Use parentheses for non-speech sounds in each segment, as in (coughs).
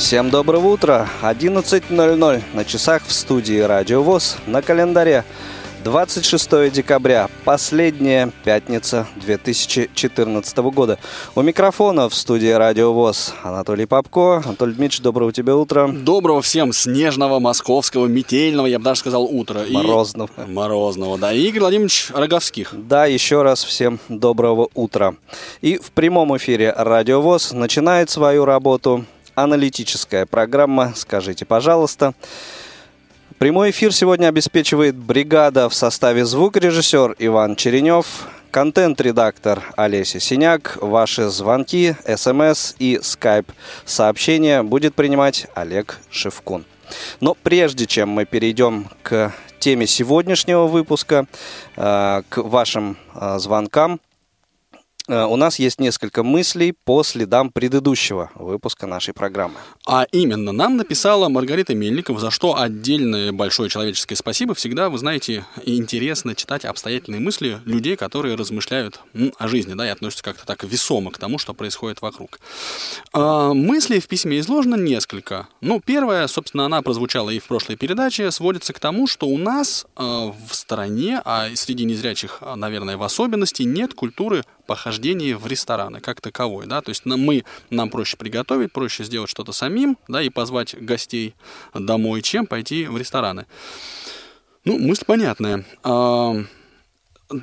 Всем доброго утра. 11.00 на часах в студии Радио ВОЗ. На календаре 26 декабря, последняя пятница 2014 года. У микрофона в студии Радио ВОЗ Анатолий Попко. Анатолий Дмитриевич, доброго тебе утра. Доброго всем снежного, московского, метельного, я бы даже сказал, утра. Морозного. И... Морозного, да. И Игорь Владимирович Роговских. Да, еще раз всем доброго утра. И в прямом эфире Радио ВОЗ начинает свою работу аналитическая программа «Скажите, пожалуйста». Прямой эфир сегодня обеспечивает бригада в составе звукорежиссер Иван Черенев, контент-редактор Олеся Синяк. Ваши звонки, смс и скайп-сообщения будет принимать Олег Шевкун. Но прежде чем мы перейдем к теме сегодняшнего выпуска, э, к вашим э, звонкам, у нас есть несколько мыслей по следам предыдущего выпуска нашей программы. А именно, нам написала Маргарита Мельникова, за что отдельное большое человеческое спасибо. Всегда, вы знаете, интересно читать обстоятельные мысли людей, которые размышляют о жизни, да, и относятся как-то так весомо к тому, что происходит вокруг. А, мыслей в письме изложено несколько. Ну, первая, собственно, она прозвучала и в прошлой передаче, сводится к тому, что у нас э, в стране, а среди незрячих, наверное, в особенности, нет культуры похождение в рестораны как таковой, да, то есть нам, мы, нам проще приготовить, проще сделать что-то самим, да, и позвать гостей домой, чем пойти в рестораны. Ну, мысль понятная.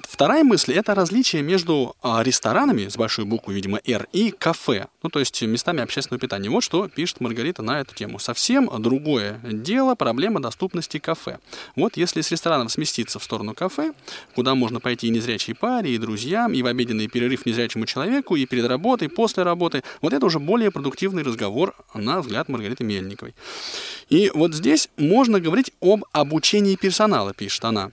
Вторая мысль – это различие между а, ресторанами, с большой буквы, видимо, «Р», и кафе, ну, то есть местами общественного питания. Вот что пишет Маргарита на эту тему. Совсем другое дело – проблема доступности кафе. Вот если с ресторанов сместиться в сторону кафе, куда можно пойти и незрячей паре, и друзьям, и в обеденный перерыв незрячему человеку, и перед работой, и после работы, вот это уже более продуктивный разговор, на взгляд Маргариты Мельниковой. И вот здесь можно говорить об обучении персонала, пишет она.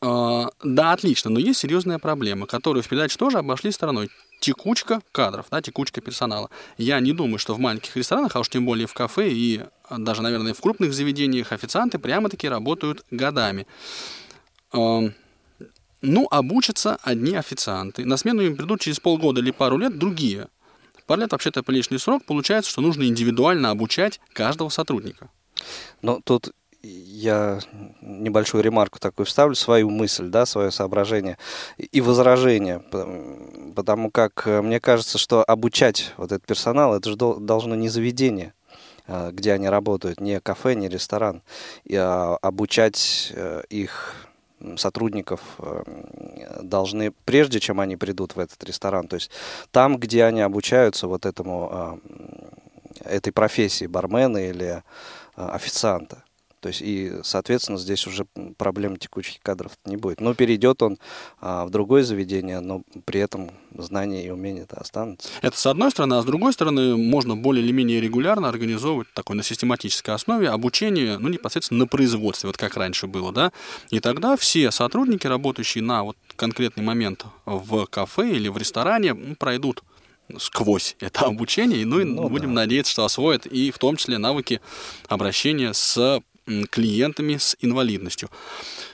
А, да, отлично, но есть серьезная проблема, которую в передаче тоже обошли стороной. Текучка кадров, да, текучка персонала. Я не думаю, что в маленьких ресторанах, а уж тем более в кафе и даже, наверное, в крупных заведениях официанты прямо-таки работают годами. А, ну, обучатся одни официанты. На смену им придут через полгода или пару лет другие. Пару лет вообще-то приличный срок. Получается, что нужно индивидуально обучать каждого сотрудника. Но тут я небольшую ремарку такую вставлю, свою мысль, да, свое соображение и возражение, потому как э, мне кажется, что обучать вот этот персонал, это же должно не заведение, а, где они работают, не кафе, не ресторан, и а, обучать э, их сотрудников э, должны, прежде чем они придут в этот ресторан, то есть там, где они обучаются вот этому, а, этой профессии бармена или официанта. То есть и, соответственно, здесь уже проблем текучих кадров не будет. Но перейдет он а, в другое заведение, но при этом знания и умения это останутся. Это с одной стороны, а с другой стороны, можно более или менее регулярно организовывать такой на систематической основе обучение, ну, непосредственно на производстве, вот как раньше было, да. И тогда все сотрудники, работающие на вот конкретный момент в кафе или в ресторане, пройдут сквозь это (laughs) обучение, ну и ну, будем да. надеяться, что освоят и в том числе навыки обращения с клиентами с инвалидностью.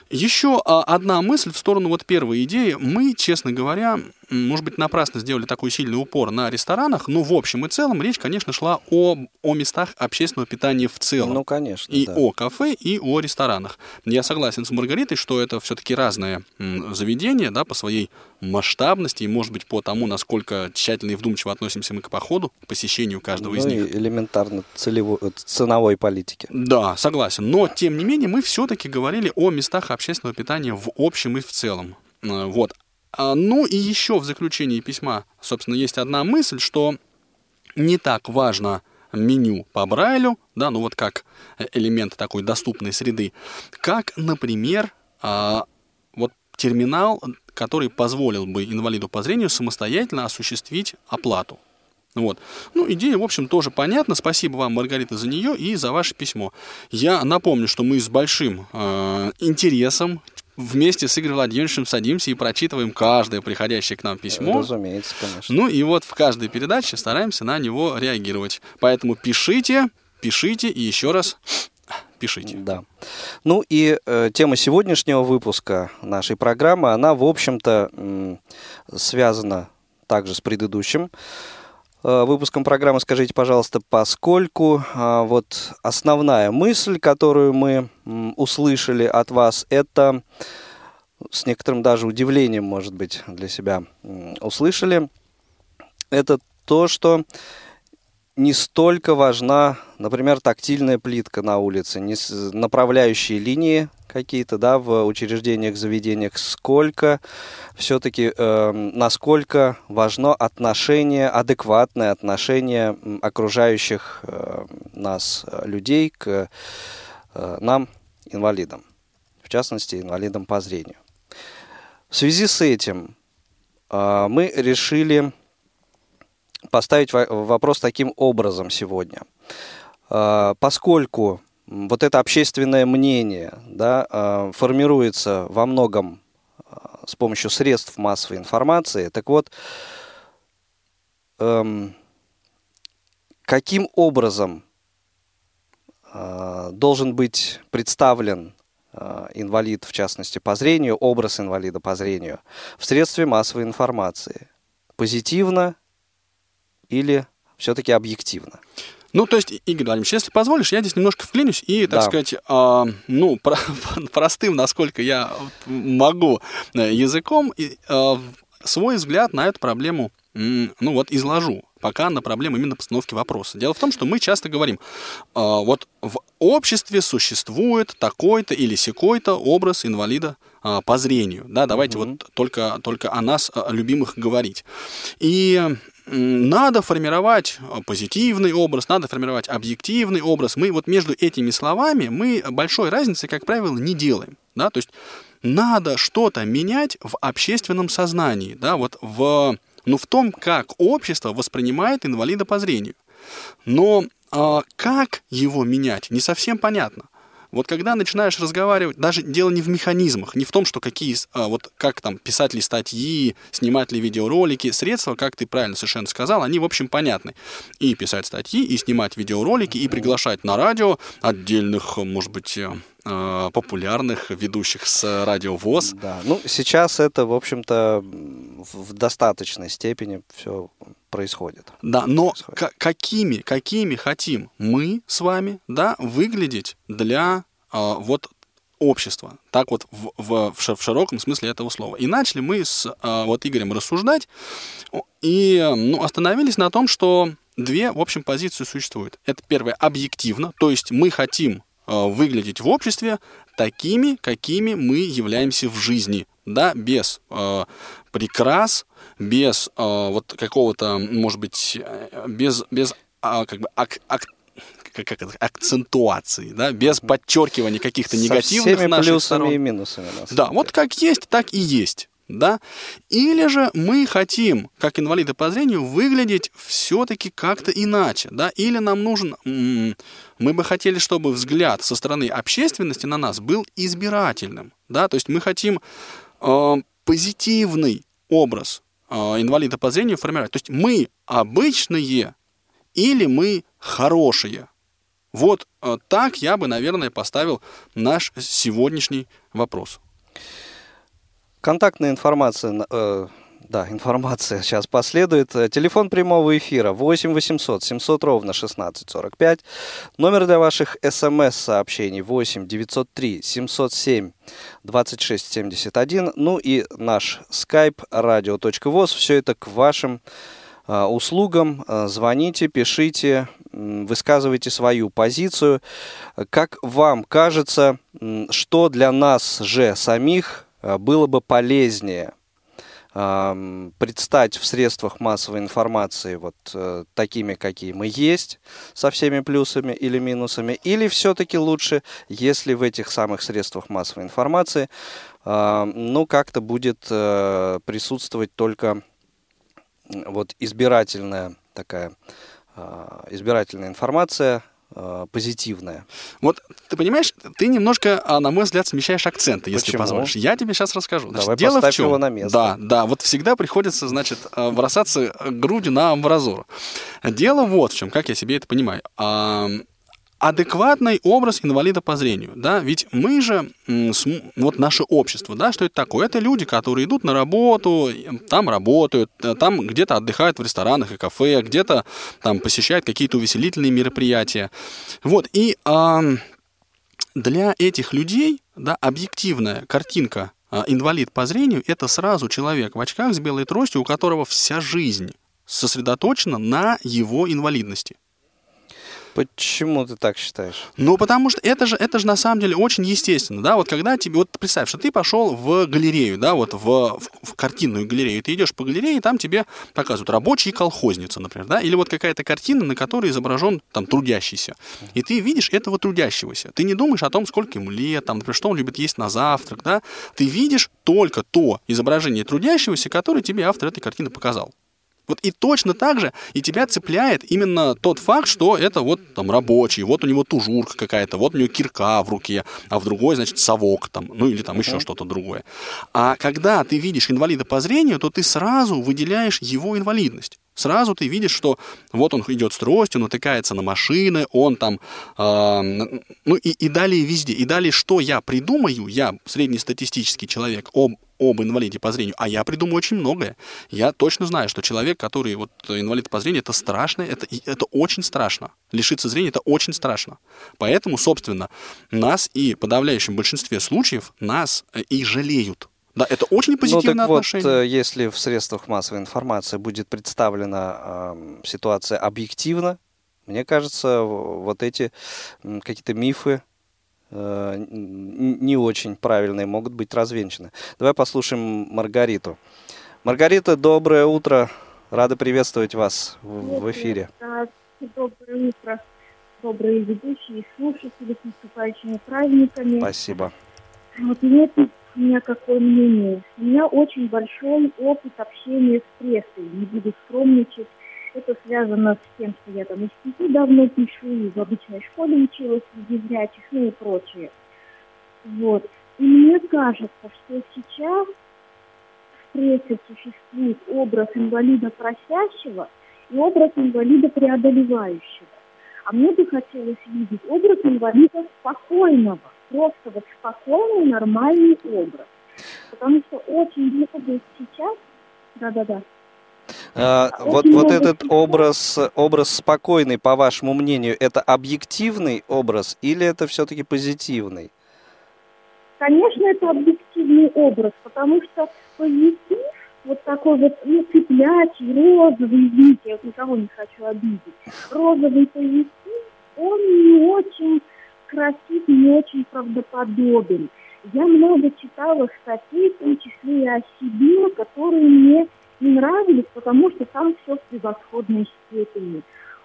Еще а, одна мысль в сторону вот первой идеи. Мы, честно говоря, может быть, напрасно сделали такой сильный упор на ресторанах, но в общем и целом речь, конечно, шла о, о местах общественного питания в целом. Ну, конечно. И да. о кафе, и о ресторанах. Я согласен с Маргаритой, что это все-таки разные заведения, да, по своей масштабности и, может быть, по тому, насколько тщательно и вдумчиво относимся мы к походу, к посещению каждого ну, из них. элементарно целевой, ценовой политики. Да, согласен. Но, тем не менее, мы все-таки говорили о местах общественного питания в общем и в целом. Э, вот. А, ну и еще в заключении письма, собственно, есть одна мысль, что не так важно меню по Брайлю, да, ну вот как элемент такой доступной среды, как, например, а, вот терминал, который позволил бы инвалиду по зрению самостоятельно осуществить оплату. Вот. Ну, идея, в общем, тоже понятна. Спасибо вам, Маргарита, за нее и за ваше письмо. Я напомню, что мы с большим э, интересом вместе с Игорем Владимировичем садимся и прочитываем каждое приходящее к нам письмо. Разумеется, конечно. Ну и вот в каждой передаче стараемся на него реагировать. Поэтому пишите, пишите и еще раз (sniffs) пишите. Да. Ну и э, тема сегодняшнего выпуска нашей программы, она, в общем-то, м, связана также с предыдущим выпуском программы. Скажите, пожалуйста, поскольку э, вот основная мысль, которую мы услышали от вас, это с некоторым даже удивлением, может быть, для себя услышали, это то, что не столько важна, например, тактильная плитка на улице, не направляющие линии какие-то, да, в учреждениях, заведениях, сколько все-таки, насколько важно отношение, адекватное отношение окружающих э, нас э, людей к э, нам, инвалидам, в частности, инвалидам по зрению. В связи с этим э, мы решили поставить во- вопрос таким образом сегодня. А, Поскольку вот это общественное мнение да, а, формируется во многом а, с помощью средств массовой информации, так вот, эм, каким образом а, должен быть представлен инвалид, в частности по зрению, образ инвалида по зрению в средстве массовой информации? Позитивно или все-таки объективно? Ну, то есть, Игорь Владимирович, если позволишь, я здесь немножко вклинюсь и, так Да. сказать, а, ну, (laughs) про- простым, насколько я могу, э, языком а, свой взгляд на эту проблему, ну, вот изложу, пока на проблему именно постановки вопроса. Дело в том, что мы часто говорим, а, вот в обществе существует такой-то или секой-то образ инвалида а, по зрению. Да, давайте вот только, только о нас, о любимых, говорить. И надо формировать а, позитивный образ, надо формировать объективный образ. Мы вот между этими словами мы большой разницы, как правило, не делаем. Да? То есть надо что-то менять в общественном сознании, да, вот в, ну, в том, как общество воспринимает инвалида по зрению. Но а, как его менять, не совсем понятно. Вот когда начинаешь разговаривать, даже дело не в механизмах, не в том, что какие, а, вот как там писать ли статьи, снимать ли видеоролики, средства, как ты правильно совершенно сказал, они, в общем, понятны. И писать статьи, и снимать видеоролики, и приглашать на радио отдельных, может быть, э, э, популярных ведущих с радио ВОЗ. Да, ну сейчас это, в общем-то, в достаточной степени все происходит. Да, но происходит. ка- какими, какими хотим мы с вами, да, выглядеть для а, вот общества, так вот в, в, в ши- в широком смысле этого слова. И начали мы с а, вот Игорем рассуждать и ну, остановились на том, что две, в общем, позиции существуют. Это первое, объективно, то есть мы хотим выглядеть в обществе такими, какими мы являемся в жизни, да, без а, прикрас, без а, вот какого-то, может быть, э, без, без а, как бы ак- ак- как, как это, акцентуации, да, без подчеркивания каких-то негативных Со всеми наших плюсами сторон. и минусами. Да, вот как есть, так и есть. Да? Или же мы хотим, как инвалиды по зрению, выглядеть все-таки как-то иначе. Да? Или нам нужен... Мы бы хотели, чтобы взгляд со стороны общественности на нас был избирательным. Да? То есть мы хотим э, позитивный образ э, инвалида по зрению формировать. То есть мы обычные или мы хорошие. Вот э, так я бы, наверное, поставил наш сегодняшний вопрос. Контактная информация, э, да, информация (laughs) сейчас последует. Э, Телефон прямого эфира 8 800 700 ровно 1645. Номер для ваших смс-сообщений 8 903 707 26 71. Ну и наш skype radio.voz. Все это к вашим э, услугам. Э, Звоните, пишите, высказывайте свою позицию. Как вам кажется, что для нас же самих было бы полезнее предстать в средствах массовой информации вот э, такими, какие мы есть, со всеми плюсами или минусами, или все-таки лучше, если в этих самых средствах массовой информации, а, ну, как-то будет э, присутствовать только вот избирательное такая избирательная информация, позитивная. Вот ты понимаешь, ты немножко, на мой взгляд, смещаешь акценты, если Почему? позволишь. Я тебе сейчас расскажу. Давай Значит, дело в чем? его на место. Да, да, вот всегда приходится, значит, бросаться грудью на амбразуру. Дело вот в чем, как я себе это понимаю. Адекватный образ инвалида по зрению, да, ведь мы же, вот наше общество, да, что это такое? Это люди, которые идут на работу, там работают, э, там где-то отдыхают в ресторанах и кафе, где-то там посещают какие-то увеселительные мероприятия, вот, и а, для этих людей, да, объективная картинка а, инвалид по зрению – это сразу человек в очках с белой тростью, у которого вся жизнь сосредоточена на его инвалидности. Почему ты так считаешь? Ну, потому что это же, это же на самом деле очень естественно, да, вот когда тебе, вот представь, что ты пошел в галерею, да, вот в, в, в картинную галерею, ты идешь по галерее, там тебе показывают рабочие колхозницы, например, да, или вот какая-то картина, на которой изображен там трудящийся, и ты видишь этого трудящегося, ты не думаешь о том, сколько ему лет, там, например, что он любит есть на завтрак, да, ты видишь только то изображение трудящегося, которое тебе автор этой картины показал. Вот и точно так же и тебя цепляет именно тот факт, что это вот там рабочий, вот у него тужурка какая-то, вот у него кирка в руке, а в другой, значит, совок там, ну или там еще что-то другое. А когда ты видишь инвалида по зрению, то ты сразу выделяешь его инвалидность. Сразу ты видишь, что вот он идет с тростью, натыкается на машины, он там, э, ну и, и далее везде. И далее, что я придумаю, я среднестатистический человек, об, об инвалиде по зрению, а я придумаю очень многое. Я точно знаю, что человек, который вот инвалид по зрению, это страшно, это, это очень страшно. Лишиться зрения это очень страшно. Поэтому, собственно, нас и в подавляющем большинстве случаев нас э, и жалеют да, это очень позитивное ну, так отношение. Вот, если в средствах массовой информации будет представлена э, ситуация объективно, мне кажется, вот эти э, какие-то мифы э, не очень правильные могут быть развенчаны. Давай послушаем Маргариту. Маргарита, доброе утро. Рада приветствовать вас в, в эфире. Доброе утро, добрые ведущие и слушатели с наступающими праздниками. Спасибо. Вот мне тут у меня какое мнение. У меня очень большой опыт общения с прессой, не буду скромничать. Это связано с тем, что я там из стихи давно пишу, и в обычной школе училась среди зрячих, ну и прочее. Вот. И мне кажется, что сейчас в прессе существует образ инвалида просящего и образ инвалида преодолевающего. А мне бы хотелось видеть образ инвалида спокойного, просто вот спокойный, нормальный образ. Потому что очень много сейчас, да-да-да, вот, вот этот образ, образ спокойный, по вашему мнению, это объективный образ или это все-таки позитивный? Конечно, это объективный образ, потому что позитив, вот такой вот, ну, цыплячий, розовый, извините, я вот никого не хочу обидеть, розовый позитив, он не очень красив, не очень правдоподобен. Я много читала статей, в том числе и о себе, которые мне не нравились, потому что там все в превосходной степени.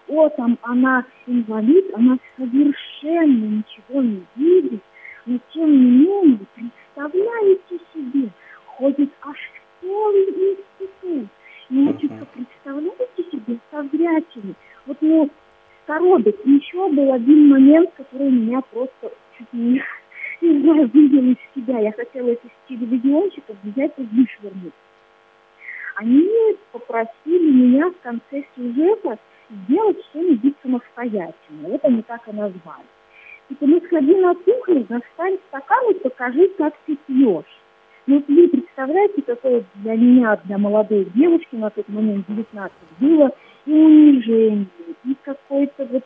О, там она инвалид, она совершенно ничего не видит, но тем не менее, представляете себе, ходит аж в целый институт и учится, представляете себе, со зрячими. Вот, ну, коробок. И еще был один момент, который меня просто чуть не, (laughs) не знаю, вывел из себя. Я хотела этих телевизионщиков взять и вышвырнуть. Они попросили меня в конце сюжета сделать что-нибудь самостоятельно. Это они так и назвали. Типа, ну сходи на кухню, достань стакан и покажи, как ты пьешь. Ну, вы представляете, какое для меня, для молодой девушки на тот момент 19 было и унижение, и какой-то вот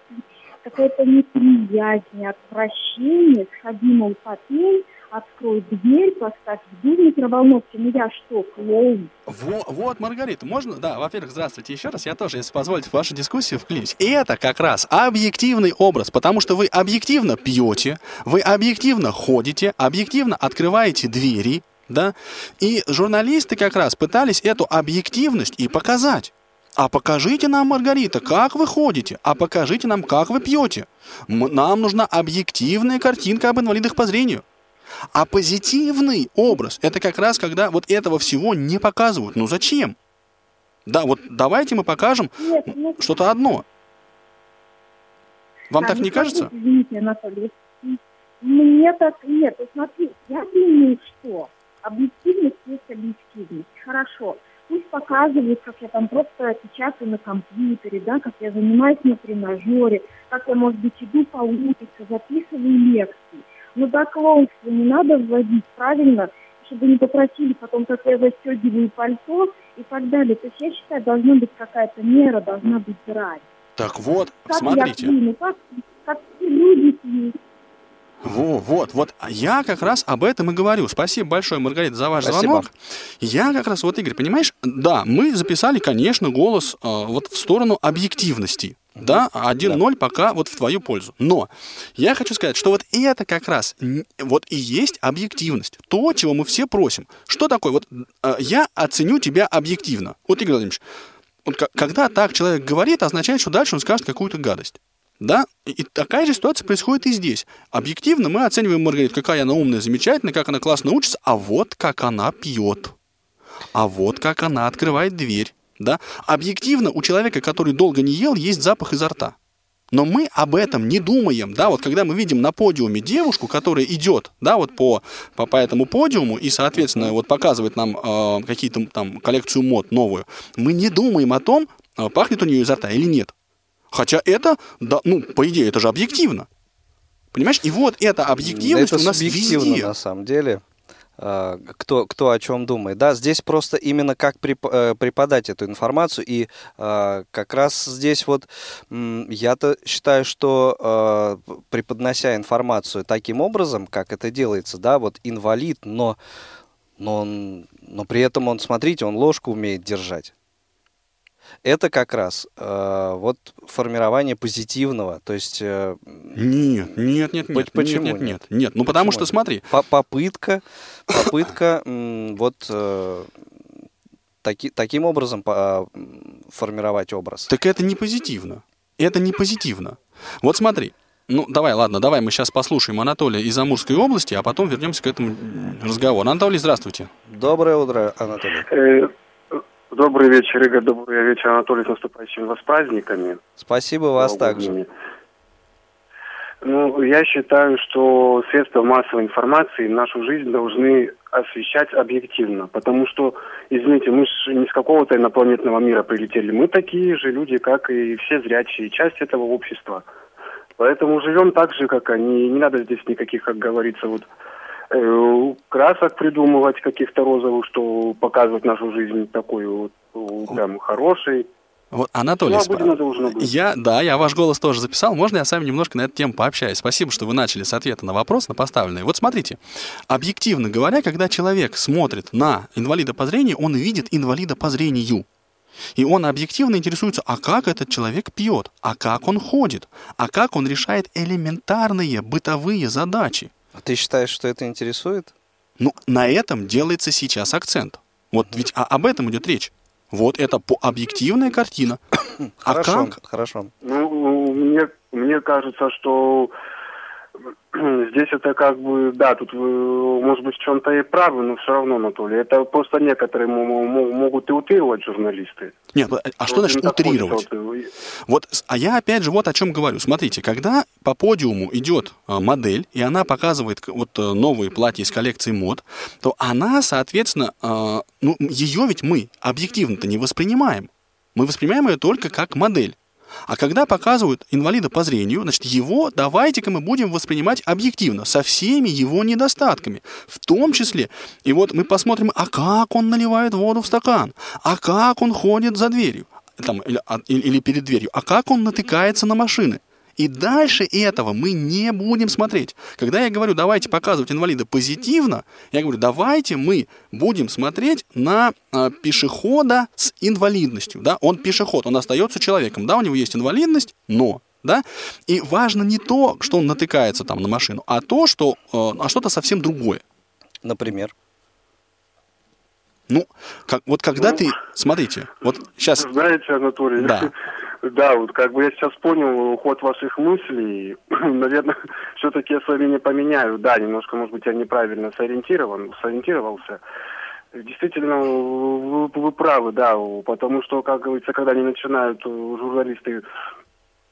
какая-то неприязнь, отвращение, сходи, мол, попей, открой дверь, поставь в дверь микроволновки. Ну я что, клоун? Вот, вот, Маргарита, можно? Да, во-первых, здравствуйте еще раз. Я тоже, если позволите, в вашу дискуссию вклинюсь. И это как раз объективный образ, потому что вы объективно пьете, вы объективно ходите, объективно открываете двери, да, и журналисты как раз пытались эту объективность и показать. А покажите нам, Маргарита, как вы ходите, а покажите нам, как вы пьете. Нам нужна объективная картинка об инвалидах по зрению. А позитивный образ – это как раз когда вот этого всего не показывают. Ну зачем? Да, вот давайте мы покажем Нет, ну, что-то одно. Вам да, так ну, не кажется? Извините, Анатолий. Мне так нет. Смотри, я думаю, что объективность есть объективность. Хорошо. Пусть показывают, как я там просто печатаю на компьютере, да, как я занимаюсь на тренажере, как я, может быть, иду по улице, записываю лекции. Но до клоунства не надо вводить, правильно? Чтобы не попросили потом, как я застегиваю пальто и так далее. То есть я считаю, должна быть какая-то мера, должна быть грань. Так вот, Как смотрите. я пью, ну как, как все люди. Во, вот, вот. А Я как раз об этом и говорю. Спасибо большое, Маргарита, за ваш Спасибо. звонок. Я как раз, вот, Игорь, понимаешь, да, мы записали, конечно, голос э, вот в сторону объективности. Да, 1-0 пока вот в твою пользу. Но я хочу сказать, что вот это как раз вот и есть объективность. То, чего мы все просим. Что такое? Вот э, я оценю тебя объективно. Вот, Игорь Владимирович, вот когда так человек говорит, означает, что дальше он скажет какую-то гадость. Да? И, и такая же ситуация происходит и здесь. Объективно мы оцениваем Маргариту, какая она умная, замечательная, как она классно учится, а вот как она пьет. А вот как она открывает дверь. Да? Объективно у человека, который долго не ел, есть запах изо рта. Но мы об этом не думаем, да, вот когда мы видим на подиуме девушку, которая идет, да, вот по, по, по этому подиуму и, соответственно, вот показывает нам э, какие-то там коллекцию мод новую, мы не думаем о том, э, пахнет у нее изо рта или нет. Хотя это, да, ну, по идее, это же объективно. Понимаешь? И вот эта объективность это у нас везде. на самом деле. А, Кто, кто о чем думает. Да, здесь просто именно как преп- э, преподать эту информацию. И а, как раз здесь вот я-то считаю, что а, преподнося информацию таким образом, как это делается, да, вот инвалид, но, но, он- но при этом он, смотрите, он ложку умеет держать. Это как раз э, вот формирование позитивного, то есть э, Нет, нет, нет, нет, Почему нет, нет, нет? нет, нет. Ну, потому Почему что, нет? смотри, По- попытка, попытка (coughs) вот э, таки- таким образом по- м, формировать образ. Так это не позитивно. Это не позитивно. Вот смотри. Ну, давай, ладно, давай мы сейчас послушаем Анатолия из Амурской области, а потом вернемся к этому разговору. Анатолий, здравствуйте. Доброе утро, Анатолий. Добрый вечер, Игорь. Добрый вечер, Анатолий, с наступающими вас праздниками. Спасибо вас также. Новогодними. Ну, я считаю, что средства массовой информации нашу жизнь должны освещать объективно, потому что, извините, мы же не с какого-то инопланетного мира прилетели, мы такие же люди, как и все зрячие, часть этого общества. Поэтому живем так же, как они, не надо здесь никаких, как говорится, вот красок придумывать каких-то розовых, что показывать нашу жизнь такой вот э, прям хорошей. Вот, Анатолий, Ну, должно быть. я, да, я ваш голос тоже записал. Можно я с вами немножко на эту тему пообщаюсь? Спасибо, что вы начали с ответа на вопрос, на поставленный. Вот смотрите, объективно говоря, когда человек смотрит на инвалида по зрению, он видит инвалида по зрению. И он объективно интересуется, а как этот человек пьет, а как он ходит, а как он решает элементарные бытовые задачи. А Ты считаешь, что это интересует? Ну, на этом делается сейчас акцент. Вот ведь а- об этом идет речь. Вот это по объективная картина. А Хорошо, как? хорошо. Ну, мне, мне кажется, что (clears throat) здесь это как бы, да, тут вы, может быть, в чем-то и правы, но все равно, Анатолий, это просто некоторые мо- мо- могут и утрировать журналисты. Нет, а что значит Им так хочется утрировать? вот, Вот, а я опять же вот о чем говорю. Смотрите, когда по подиуму идет а, модель, и она показывает вот э, новые платья из коллекции мод, то она, соответственно, а, ну, ее ведь мы объективно-то не воспринимаем. Мы воспринимаем ее только как модель. А когда показывают инвалида по зрению, значит, его давайте-ка мы будем воспринимать объективно, со всеми его недостатками. В том числе, и вот мы посмотрим, а как он наливает воду в стакан, а как он ходит за дверью, там, или, а- или- или перед дверью, а как он натыкается на машины. И дальше этого мы не будем смотреть. Когда я говорю, давайте показывать инвалида позитивно, я говорю, давайте мы будем смотреть на а, пешехода с инвалидностью. Да? Он пешеход, он остается человеком. Да, у него есть инвалидность, но да? И важно не то, что он натыкается там на машину, а то, что э, а что-то совсем другое. Например. Ну, как, вот когда Ну, ты, смотрите, вот сейчас, Знаете, Анатолий, Да. Да, вот как бы я сейчас понял ход ваших мыслей, (clears throat) наверное, (laughs) все-таки я с вами не поменяю. Да, немножко, может быть, я неправильно сориентирован, сориентировался. Действительно, вы, вы правы, да, потому что, как говорится, когда они начинают э, журналисты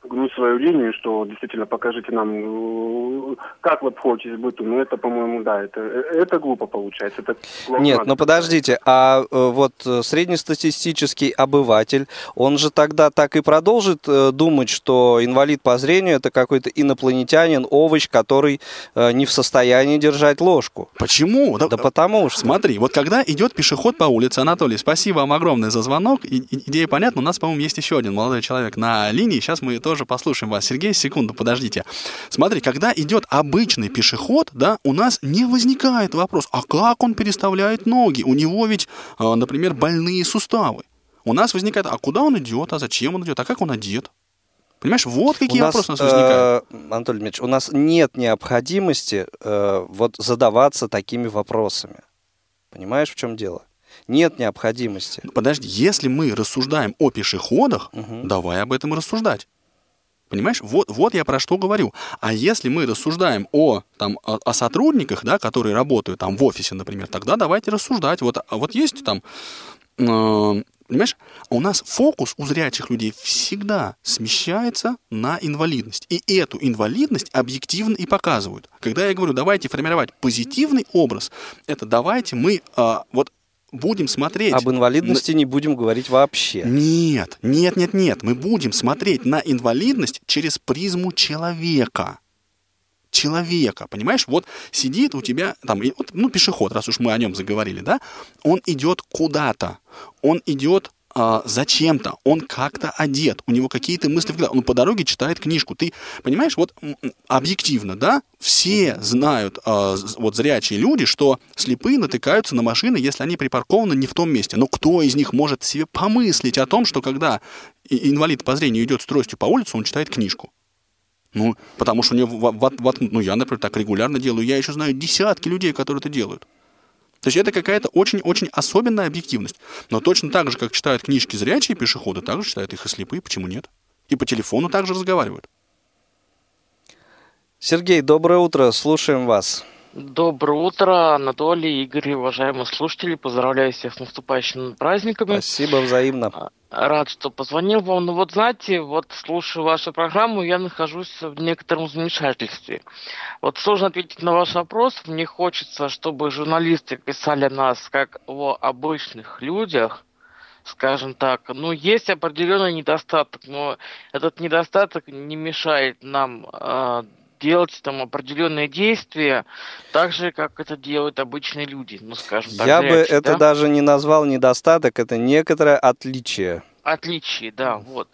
гнуть свою линию, что действительно покажите нам, э, как вы обходитесь быту. Ну, это, по-моему, да, это, это глупо получается. Это Нет, ну подождите, а э, вот э, среднестатистический обыватель, он же тогда так и продолжит думать, что инвалид по зрению это какой-то инопланетянин, овощ, который не в состоянии держать ложку. Почему? Да, да потому что. Смотри, вот когда идет пешеход по улице, Анатолий, спасибо вам огромное за звонок. Идея понятна, у нас, по-моему, есть еще один молодой человек на линии. Сейчас мы тоже тоже послушаем вас. Сергей, секунду, подождите. Смотри, когда идет обычный пешеход, да, у нас не возникает вопрос, а как он переставляет ноги? У него ведь, а, например, больные суставы. У нас возникает, а куда он идет, а зачем он идет, а как он одет? Понимаешь, вот какие у вопросы у нас возникают. Э, Анатолий Дмитриевич, у нас нет необходимости э, вот задаваться такими вопросами. Понимаешь, в чем дело? Нет необходимости. Подожди, если мы рассуждаем о пешеходах, угу. давай об этом и рассуждать. Понимаешь, вот, вот я про что говорю. А если мы рассуждаем о, там, о, о сотрудниках, да, которые работают там в офисе, например, тогда давайте рассуждать. Вот, а вот есть там, э, понимаешь, у нас фокус у зрячих людей всегда смещается на инвалидность. И эту инвалидность объективно и показывают. Когда я говорю, давайте формировать позитивный образ, это давайте мы э, вот будем смотреть... Об инвалидности на... не будем говорить вообще. Нет, нет, нет, нет. Мы будем смотреть на инвалидность через призму человека. Человека, понимаешь? Вот сидит у тебя там, ну, пешеход, раз уж мы о нем заговорили, да, он идет куда-то, он идет а, зачем-то, он как-то одет, у него какие-то мысли, он по дороге читает книжку. Ты понимаешь, вот объективно, да, все знают, а, вот зрячие люди, что слепые натыкаются на машины, если они припаркованы не в том месте. Но кто из них может себе помыслить о том, что когда инвалид по зрению идет с тростью по улице, он читает книжку? Ну, потому что у него, в, в, в, ну, я, например, так регулярно делаю. Я еще знаю десятки людей, которые это делают. То есть это какая-то очень-очень особенная объективность. Но точно так же, как читают книжки зрячие пешеходы, так же читают их и слепые. Почему нет? И по телефону также разговаривают. Сергей, доброе утро, слушаем вас. Доброе утро, Анатолий, Игорь, уважаемые слушатели. Поздравляю всех с наступающими праздниками. Спасибо взаимно. Рад, что позвонил вам. Ну вот знаете, вот слушаю вашу программу, я нахожусь в некотором замешательстве. Вот сложно ответить на ваш вопрос. Мне хочется, чтобы журналисты писали нас как о обычных людях, скажем так. Ну, есть определенный недостаток, но этот недостаток не мешает нам э, делать там определенные действия, так же, как это делают обычные люди, ну, скажем так. Я бы это да? даже не назвал недостаток, это некоторое отличие. Отличие, да, вот.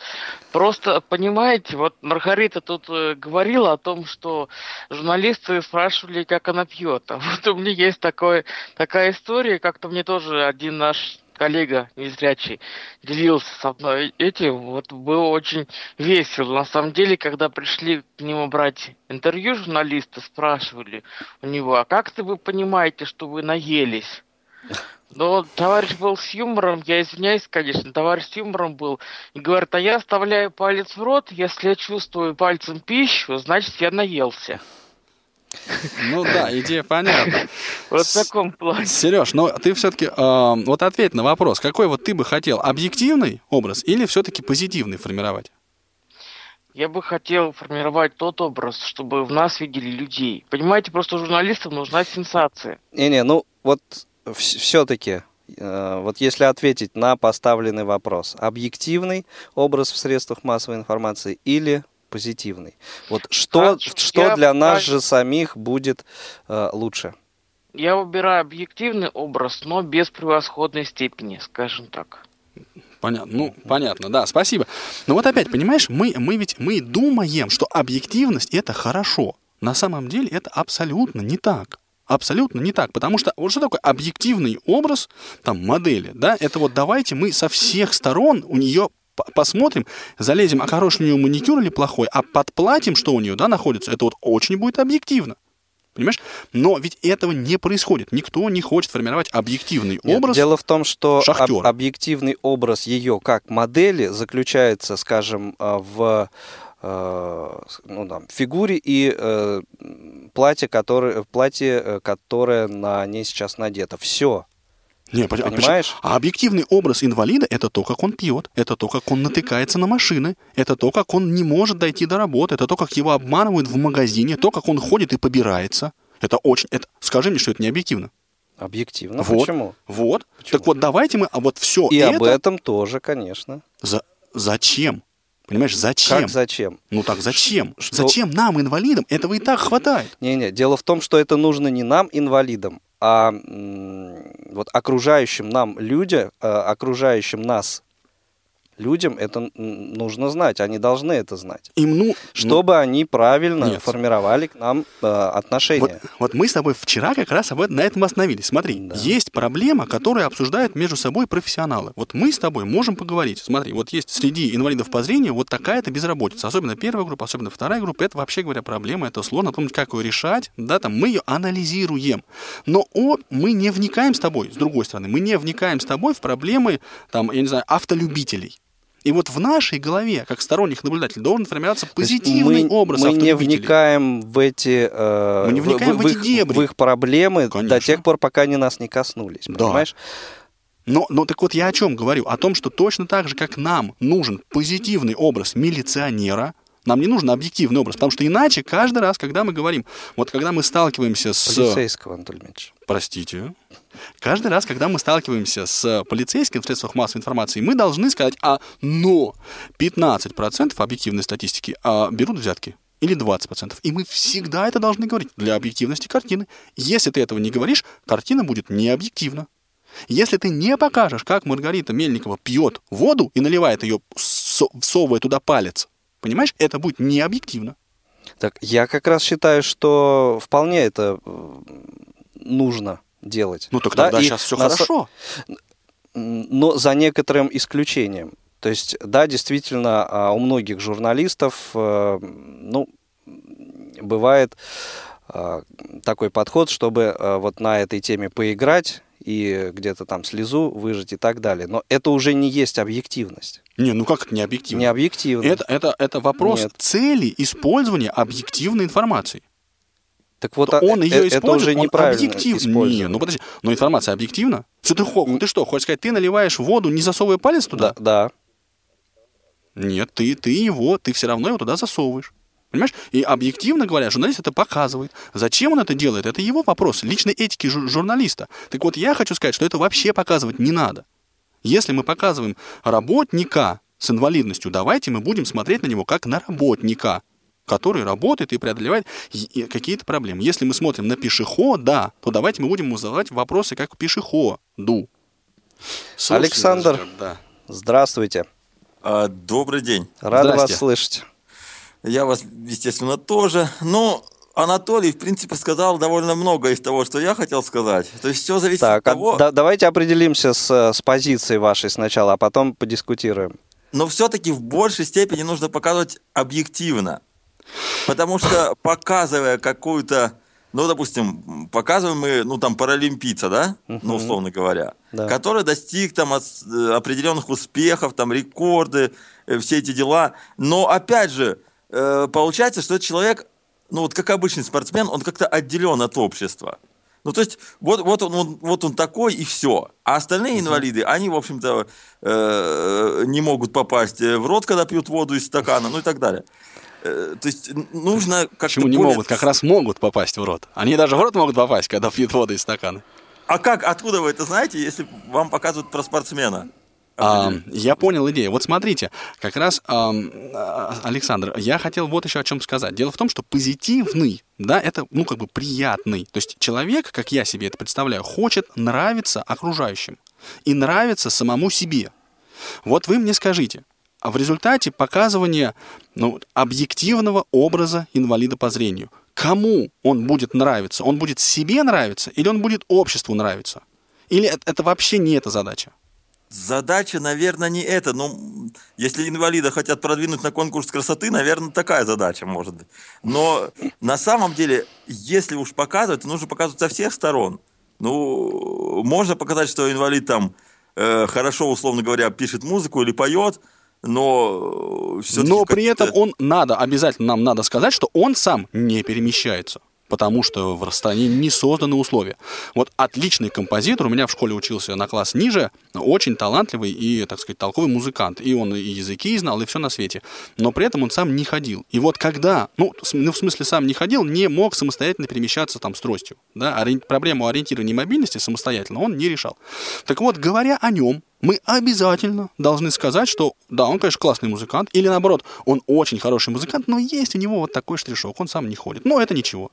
Просто, понимаете, вот Маргарита тут э, говорила о том, что журналисты спрашивали, как она пьет. А (laughs) вот у меня есть такое, такая история, как-то мне тоже один наш коллега незрячий делился со мной этим, вот было очень весело. На самом деле, когда пришли к нему брать интервью, журналисты спрашивали у него, а как ты вы понимаете, что вы наелись? Но товарищ был с юмором, я извиняюсь, конечно, товарищ с юмором был. И говорит, а я оставляю палец в рот, если я чувствую пальцем пищу, значит, я наелся. Ну да, идея понятна. Вот в таком плане. Сереж, но ты все-таки э, вот ответь на вопрос, какой вот ты бы хотел, объективный образ или все-таки позитивный формировать? Я бы хотел формировать тот образ, чтобы в нас видели людей. Понимаете, просто журналистам нужна сенсация. Не-не, ну вот все-таки э, вот если ответить на поставленный вопрос, объективный образ в средствах массовой информации или позитивный. Вот что, Хорошо. что я для нас же самих будет э, лучше? Я выбираю объективный образ, но без превосходной степени, скажем так. Понятно, ну, понятно, да, спасибо. Но вот опять, понимаешь, мы, мы ведь мы думаем, что объективность это хорошо. На самом деле это абсолютно не так. Абсолютно не так, потому что вот что такое объективный образ там модели, да? Это вот давайте мы со всех сторон у нее посмотрим, залезем, а хороший у нее маникюр или плохой, а подплатим, что у нее, да, находится, это вот очень будет объективно. Понимаешь? Но ведь этого не происходит. Никто не хочет формировать объективный Нет, образ. Дело в том, что об, объективный образ ее как модели заключается, скажем, э, в э, ну, там, фигуре и э, платье, которое, платье, которое на ней сейчас надето. Все. Не, а Понимаешь? А объективный образ инвалида – это то, как он пьет, это то, как он натыкается на машины, это то, как он не может дойти до работы, это то, как его обманывают в магазине, то, как он ходит и побирается. Это очень... Это... Скажи мне, что это не объективно. Объективно. вот. Почему? Вот. Почему? Так вот, давайте мы... А вот все И это... об этом тоже, конечно. За- Зачем? Понимаешь, зачем? Как зачем? Ну так зачем? Что- Зачем нам, инвалидам? Этого и так хватает. Не-не, дело в том, что это нужно не нам, инвалидам, а вот окружающим нам людям, э, окружающим нас людям это нужно знать, они должны это знать, Им, ну, чтобы они правильно Нет. формировали к нам э, отношения. Вот, вот мы с тобой вчера как раз об этом, на этом остановились. Смотри, Да. есть проблема, которую обсуждают между собой профессионалы. Вот мы с тобой можем поговорить. Смотри, вот есть среди инвалидов по зрению вот такая-то безработица. Особенно первая группа, особенно вторая группа. Это вообще говоря проблема, это сложно. Помнить, как ее решать. Да, там мы ее анализируем. Но о, мы не вникаем с тобой, с другой стороны, мы не вникаем с тобой в проблемы, там, я не знаю, автолюбителей. И вот в нашей голове, как сторонних наблюдателей, должен формироваться позитивный мы, образ мы не вникаем в эти, э, Мы не вникаем в эти их, дебри. в их проблемы до Конечно. тех пор, пока они нас не коснулись, Да. понимаешь? Но, но так вот я о чем говорю? О том, что точно так же, как нам нужен позитивный образ милиционера, нам не нужен объективный образ, потому что иначе каждый раз, когда мы говорим, вот когда мы сталкиваемся с... Полицейского, Анатолий Дмитриевич. Простите. Каждый раз, когда мы сталкиваемся с полицейским в средствах массовой информации, мы должны сказать, а но 15% объективной статистики а, берут взятки. Или 20%. И мы всегда это должны говорить для объективности картины. Если ты этого не говоришь, картина будет необъективна. Если ты не покажешь, как Маргарита Мельникова пьет воду и наливает ее, со- всовывая туда палец, понимаешь, это будет необъективно. Так, я как раз считаю, что вполне это э, нужно делать. Ну так Да, тогда и сейчас все на хорошо. Но за некоторым исключением. То есть, да, действительно, а, у многих журналистов, э, ну, бывает а, такой подход, чтобы а, вот на этой теме поиграть и где-то там слезу выжать и так далее. Но это уже не есть объективность. Не, ну как это не объективно? Не объективно. Это, это, это вопрос Нет. цели использования объективной информации. Так вот, То а, он э, ее это использует, уже он объективно. использование. Не, ну подожди, но информация объективна? Ты, ты что, хочешь сказать, ты наливаешь воду, не засовывая палец туда? Да, да. Нет, ты, ты его, ты все равно его туда засовываешь. Понимаешь? И объективно говоря, журналист это показывает. Зачем он это делает? Это его вопрос личной этики жур- журналиста. Так вот, я хочу сказать, что это вообще показывать не надо. Если мы показываем работника с инвалидностью, давайте мы будем смотреть на него как на работника, который работает и преодолевает какие-то проблемы. Если мы смотрим на пешехода, то давайте мы будем ему задавать вопросы как пешеходу. Слушайте, Александр. да. Здравствуйте. А, Добрый день. Рад вас слышать. Я вас, естественно, тоже. Ну, Анатолий, в принципе, сказал довольно много из того, что я хотел сказать. То есть все зависит Так, от а того... да- давайте определимся с, с позицией вашей сначала, а потом подискутируем. Но все-таки в большей степени нужно показывать объективно. Потому что показывая какую-то, ну, допустим, показываем мы, ну, там, паралимпийца, да, ну, условно говоря, Да. который достиг там э, определенных успехов, там, рекорды, э, все эти дела. Но, опять же, э, получается, что этот человек, ну, вот как обычный спортсмен, он как-то отделен от общества. Ну, то есть, вот, вот, он, он- вот он такой, и все. А остальные инвалиды, они, в общем-то, э, не могут попасть в рот, когда пьют воду из стакана, ну и так далее. Э, то есть, нужно как-то Почему не более- могут? Как раз могут попасть в рот. Они даже в рот могут попасть, когда пьют воду из стакана. А как, откуда вы это знаете, если вам показывают про спортсмена? А, я понял идею. Вот смотрите, как раз, а, Александр, я хотел вот еще о чем сказать. Дело в том, что позитивный, да, это, ну, как бы приятный. То есть человек, как я себе это представляю, хочет нравиться окружающим и нравиться самому себе. Вот вы мне скажите, а в результате показывания ну, объективного образа инвалида по зрению, кому он будет нравиться? Он будет себе нравиться или он будет обществу нравиться? Или это, вообще не эта задача? Задача, наверное, не это. Ну, если инвалида хотят продвинуть на конкурс красоты, наверное, такая задача может быть. Но на самом деле, если уж показывать, то нужно показывать со всех сторон. Ну, можно показать, что инвалид там э, хорошо, условно говоря, пишет музыку или поет, но все Но при этом он надо, обязательно нам надо сказать, что он сам не перемещается. Потому что в стране не созданы условия. Вот отличный композитор, у меня в школе учился на класс ниже, очень талантливый и, так сказать, толковый музыкант. И он и языки знал, и все на свете. Но при этом он сам не ходил. И вот когда, ну, ну в смысле сам не ходил, не мог самостоятельно перемещаться там с тростью. Да? Ори... Проблему ориентирования и мобильности самостоятельно он не решал. Так вот, говоря о нем, мы обязательно должны сказать, что да, он, конечно, классный музыкант, или наоборот, он очень хороший музыкант, но есть у него вот такой штришок, он сам не ходит. Но это ничего.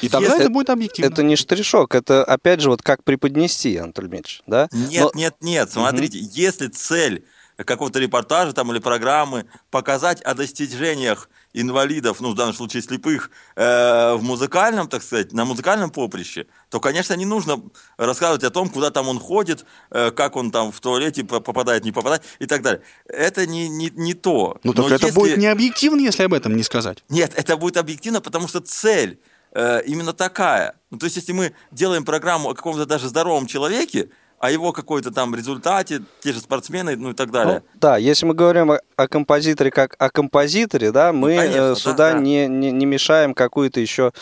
И тогда Если это будет объективно. Это не штришок, это опять же вот как преподнести, Анатолий Дмитриевич, да? Нет, Но- нет, нет, смотрите, если цель какого-то репортажа там или программы показать о достижениях инвалидов, ну, в данном случае слепых, э, в музыкальном, так сказать, на музыкальном поприще, то, конечно, не нужно рассказывать о том, куда там он ходит, э, как он там в туалете по- попадает, не попадает и так далее. Это не, не, не то. Ну так Но это если- будет не объективно, если об этом не сказать. Нет, это будет объективно, потому что цель э, именно такая. Ну, то есть, если мы делаем программу о каком-то даже здоровом человеке, о его какой-то там результате, те же спортсмены, ну и так далее. Ну, да, если мы говорим о, о композиторе как о композиторе, да, мы конечно, э, да, сюда да. Не, не, не мешаем какую-то еще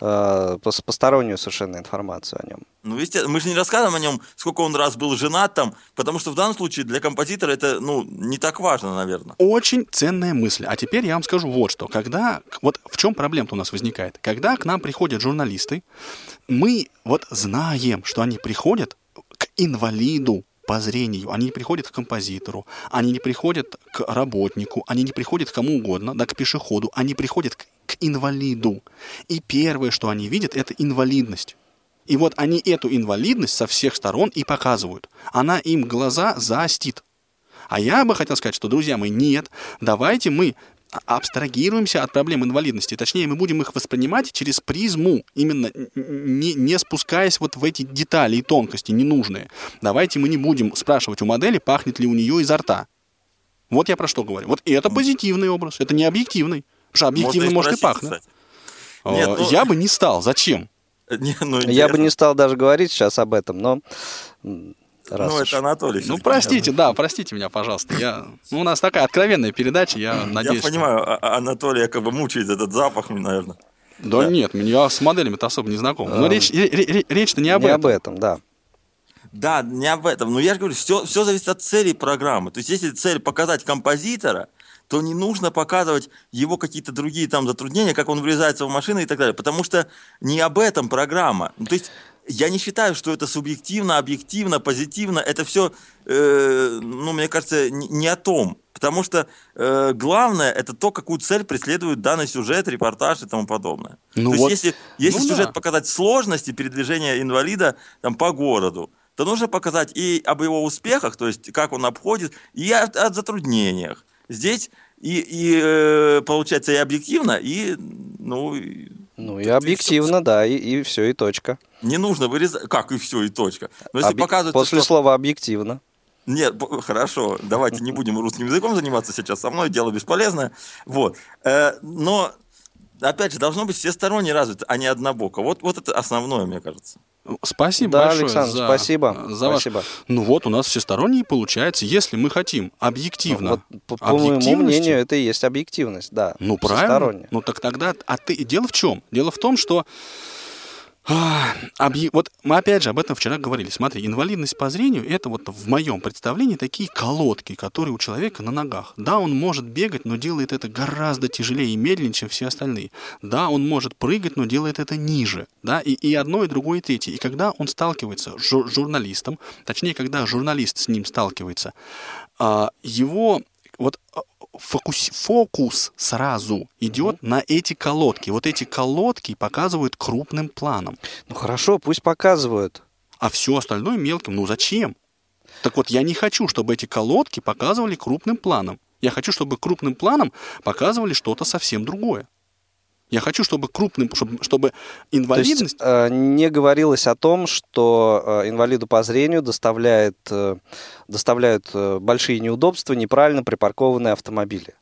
э, пос- постороннюю совершенно информацию о нем. Ну, естественно, мы же не рассказываем о нем, сколько он раз был женат там, потому что в данном случае для композитора это, ну, не так важно, наверное. Очень ценная мысль. А теперь я вам скажу вот что. Когда, вот в чем проблема у нас возникает? Когда к нам приходят журналисты, мы вот знаем, что они приходят инвалиду по зрению. Они не приходят к композитору, они не приходят к работнику, они не приходят к кому угодно, да, к пешеходу, они приходят к, к инвалиду. И первое, что они видят, это инвалидность. И вот они эту инвалидность со всех сторон и показывают. Она им глаза заостит. А я бы хотел сказать, что, друзья мои, нет, давайте мы абстрагируемся от проблем инвалидности. Точнее, мы будем их воспринимать через призму, именно не, не спускаясь вот в эти детали и тонкости ненужные. Давайте мы не будем спрашивать у модели, пахнет ли у нее изо рта. Вот я про что говорю. Вот и это позитивный образ, это не объективный. Потому что объективно Можно может и пахнуть. Нет, ну- Я бы не стал. Зачем? (laughs) Не, ну, Я бы не стал даже говорить сейчас об этом, но раз Ну, уж- это Анатолий. Ну, простите, да, простите меня, пожалуйста. Я... ну, у нас такая откровенная передача, я надеюсь. Я что- понимаю, а- а Анатолия как бы мучает этот запах, наверное. Да, Да. нет, я с моделями-то особо не знаком. Но А, речь, ре- ре- речь-то не об не этом. об этом, да. Да, не об этом. Но я же говорю, все, все зависит от цели программы. То есть, если цель показать композитора, то не нужно показывать его какие-то другие там затруднения, как он врезается в машину и так далее. Потому что не об этом программа. Ну, то есть, я не считаю, что это субъективно, объективно, позитивно. Это все, ну, мне кажется, не, не о том. Потому что э, главное это то, какую цель преследует данный сюжет, репортаж и тому подобное. Ну то вот, есть, если, если ну сюжет да. показать сложности передвижения инвалида там, по городу, то нужно показать и об его успехах, то есть как он обходит, и о, о затруднениях. Здесь и, и э, получается и объективно, и ну Ну и Тут и объективно, да, и, и все, и точка. не нужно вырезать, как и все, и точка. Но если Объ- показывать, После что... слова объективно. Нет, хорошо, давайте не будем русским языком заниматься сейчас со мной, дело бесполезное. Вот. Э, Но, опять же, должно быть всесторонне развито, а не однобоко. Вот, вот это основное, мне кажется. Спасибо Да, большое Александр, за, спасибо, за ваш- спасибо. Ну вот, у нас всесторонне получается, если мы хотим объективно. Вот, по, по моему мнению, это и есть объективность, да. Ну, правильно. Ну, так тогда... А ты... Дело в чем? Дело в том, что... а, объ- Вот мы опять же об этом вчера говорили. Смотри, инвалидность по зрению это вот в моем представлении такие колодки, которые у человека на ногах. Да, он может бегать, но делает это гораздо тяжелее и медленнее, чем все остальные. Да, он может прыгать, но делает это ниже. Да, и, и одно, и другое, и третье. И когда он сталкивается с жур- журналистом, точнее, когда журналист с ним сталкивается, а, его вот а, фокус, фокус сразу идет на эти колодки. Вот эти колодки показывают крупным планом, Ну хорошо, пусть показывают. а все остальное мелким. Ну зачем? Так вот, я не хочу, чтобы эти колодки показывали крупным планом. Я хочу, чтобы крупным планом показывали что-то совсем другое. Я хочу, чтобы крупным, чтобы, чтобы То инвалидность... есть э, не говорилось о том, что э, инвалиду по зрению доставляет, э, доставляют э, большие неудобства неправильно припаркованные автомобили.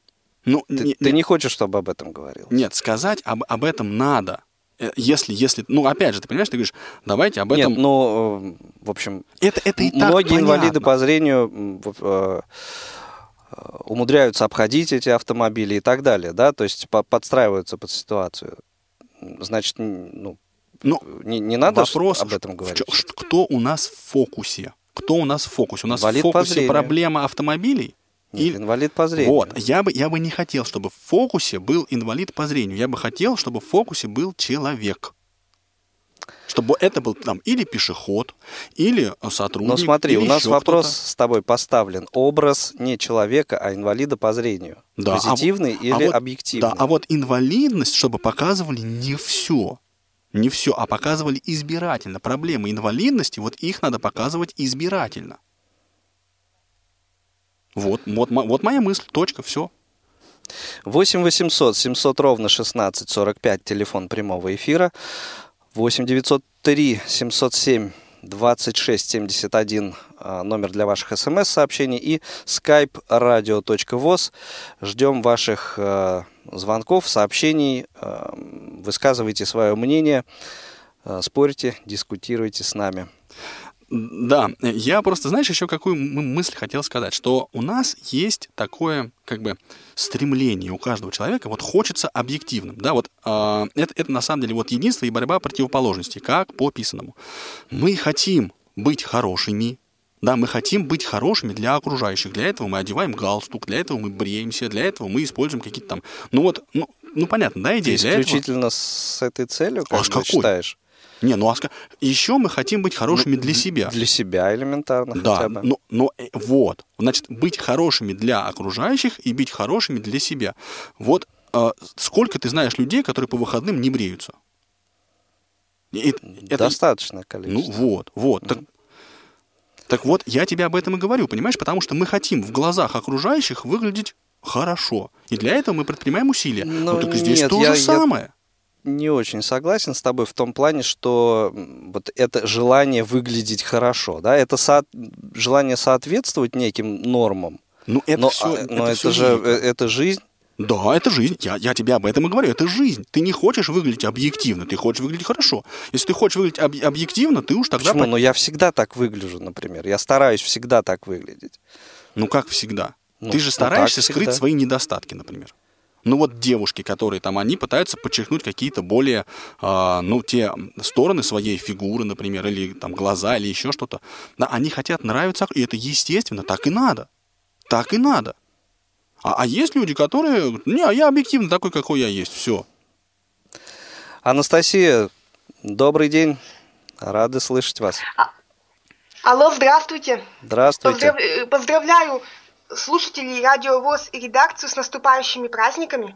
ну, Ты, не- ты не хочешь, чтобы об этом говорил? Нет, сказать об, об этом надо. Э, Если, если, ну, опять же, ты понимаешь, ты говоришь, давайте об этом... Нет, ну, э, в общем, это, это и так многие инвалиды понятно. по зрению э, умудряются обходить эти автомобили и так далее, да, то есть по- подстраиваются под ситуацию. значит, ну, Ну, не, не надо Вопрос, об этом говорить. чё- кто у нас в фокусе? Кто у нас в фокусе? У нас Инвалид в фокусе проблема автомобилей? Нет, Или- инвалид по зрению. Вот, я бы, я бы не хотел, чтобы в фокусе был инвалид по зрению. Я бы хотел, чтобы в фокусе был человек. Чтобы это был там или пешеход, или э, сотрудник. Но смотри, или у нас вопрос кто-то. с тобой поставлен. Образ не человека, а инвалида по зрению. Да, а Позитивный а или вот- объективный? Да, а вот инвалидность, чтобы показывали не все. Не все, а показывали избирательно. Проблемы инвалидности, вот их надо показывать избирательно. Вот, вот, вот моя мысль, точка, все. 8 800 700 ровно 16 45, телефон прямого эфира. 8 903 707 26 71, а, номер для ваших смс-сообщений. И skype radio.voz. Ждем ваших э, звонков, сообщений. э, Высказывайте свое мнение, э, спорьте, дискутируйте с нами. Да, я просто, знаешь, еще какую мысль хотел сказать, что у нас есть такое, как бы, стремление у каждого человека, вот хочется объективным, да, вот а, это, это на самом деле вот единство и борьба противоположностей, как по писанному. Мы хотим быть хорошими, да, мы хотим быть хорошими для окружающих. Для этого мы одеваем галстук, для этого мы бреемся, для этого мы используем какие-то там... Ну вот, ну, ну понятно, да, Ты идея? Этого- исключительно с этой целью, как А с бы какой? считаешь? Не, ну а еще мы хотим быть хорошими для себя. Для себя элементарно Да, хотя бы. но, но э, вот, значит, быть хорошими для окружающих и быть хорошими для себя. Вот э, сколько ты знаешь людей, которые по выходным не бреются? И это- Достаточное ну количество. вот, вот. Так, так вот, я тебе об этом и говорю, понимаешь, потому что мы хотим в глазах окружающих выглядеть хорошо. И для этого мы предпринимаем усилия. Ну, Ну, так здесь нет, то я- же я- самое. Не очень согласен с тобой в том плане, что вот это желание выглядеть хорошо, да, это со- желание соответствовать неким нормам. Ну, это но все, а, но это, же э, это жизнь. Да, это жизнь. Я, я тебе об этом и говорю. Это жизнь. Ты не хочешь выглядеть объективно, ты хочешь выглядеть хорошо. Если ты хочешь выглядеть об- объективно, ты уж тогда... Почему? по- Но я всегда так выгляжу, например. Я стараюсь всегда так выглядеть. Ну, как всегда. Ну, ты же ну, стараешься так скрыть всегда. свои недостатки, например. Ну вот девушки, которые там, они пытаются подчеркнуть какие-то более, а, ну, те стороны своей фигуры, например, или там глаза, или еще что-то. Да, они хотят нравиться, и это естественно, так и надо. Так и надо. А, а есть люди, которые, не, а я объективно такой, какой я есть, все. Анастасия, добрый день. Рады слышать вас. Алло, здравствуйте. Здравствуйте. Поздрав- э, Поздравляю слушателей Радио ВОЗ и редакцию с наступающими праздниками.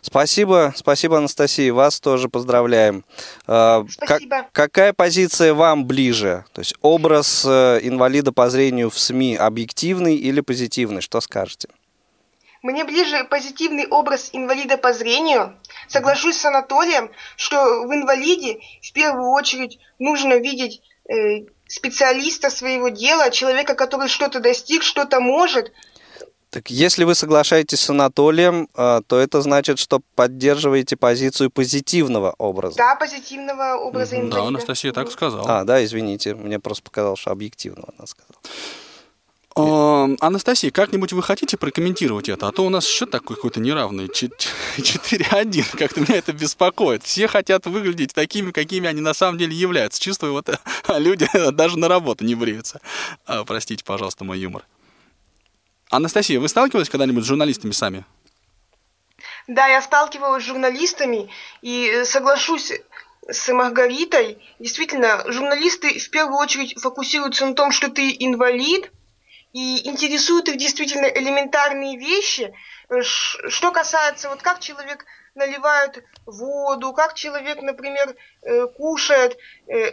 Спасибо, спасибо, Анастасия. Вас тоже поздравляем. А, как- Спасибо. какая позиция вам ближе? То есть образ э, инвалида по зрению в СМИ объективный или позитивный? Что скажете? Мне ближе позитивный образ инвалида по зрению. Соглашусь с Анатолием, что в инвалиде в первую очередь нужно видеть э, специалиста своего дела, человека, который что-то достиг, что-то может. Так если вы соглашаетесь с Анатолием, э, то это значит, что поддерживаете позицию позитивного образа. Да, позитивного образа инвалида. Да, Анастасия так сказала. А, да, извините, мне просто показалось, что объективного она сказала. А, Анастасия, как-нибудь вы хотите прокомментировать это? А то у нас счет такой какой-то неравный. (laughs) Чет- 4-1. Как-то меня это беспокоит. Все хотят выглядеть такими, какими они на самом деле являются. Чувствую, вот (laughs) люди (laughs) даже на работу не бреются. А, простите, пожалуйста, мой юмор. Анастасия, вы сталкивались когда-нибудь с журналистами сами? Да, я сталкивалась с журналистами и э, соглашусь с Маргаритой. Действительно, журналисты в первую очередь фокусируются на том, что ты инвалид, и интересуют их действительно элементарные вещи. Э, Что касается, вот как человек наливает воду, как человек, например, э, кушает, э,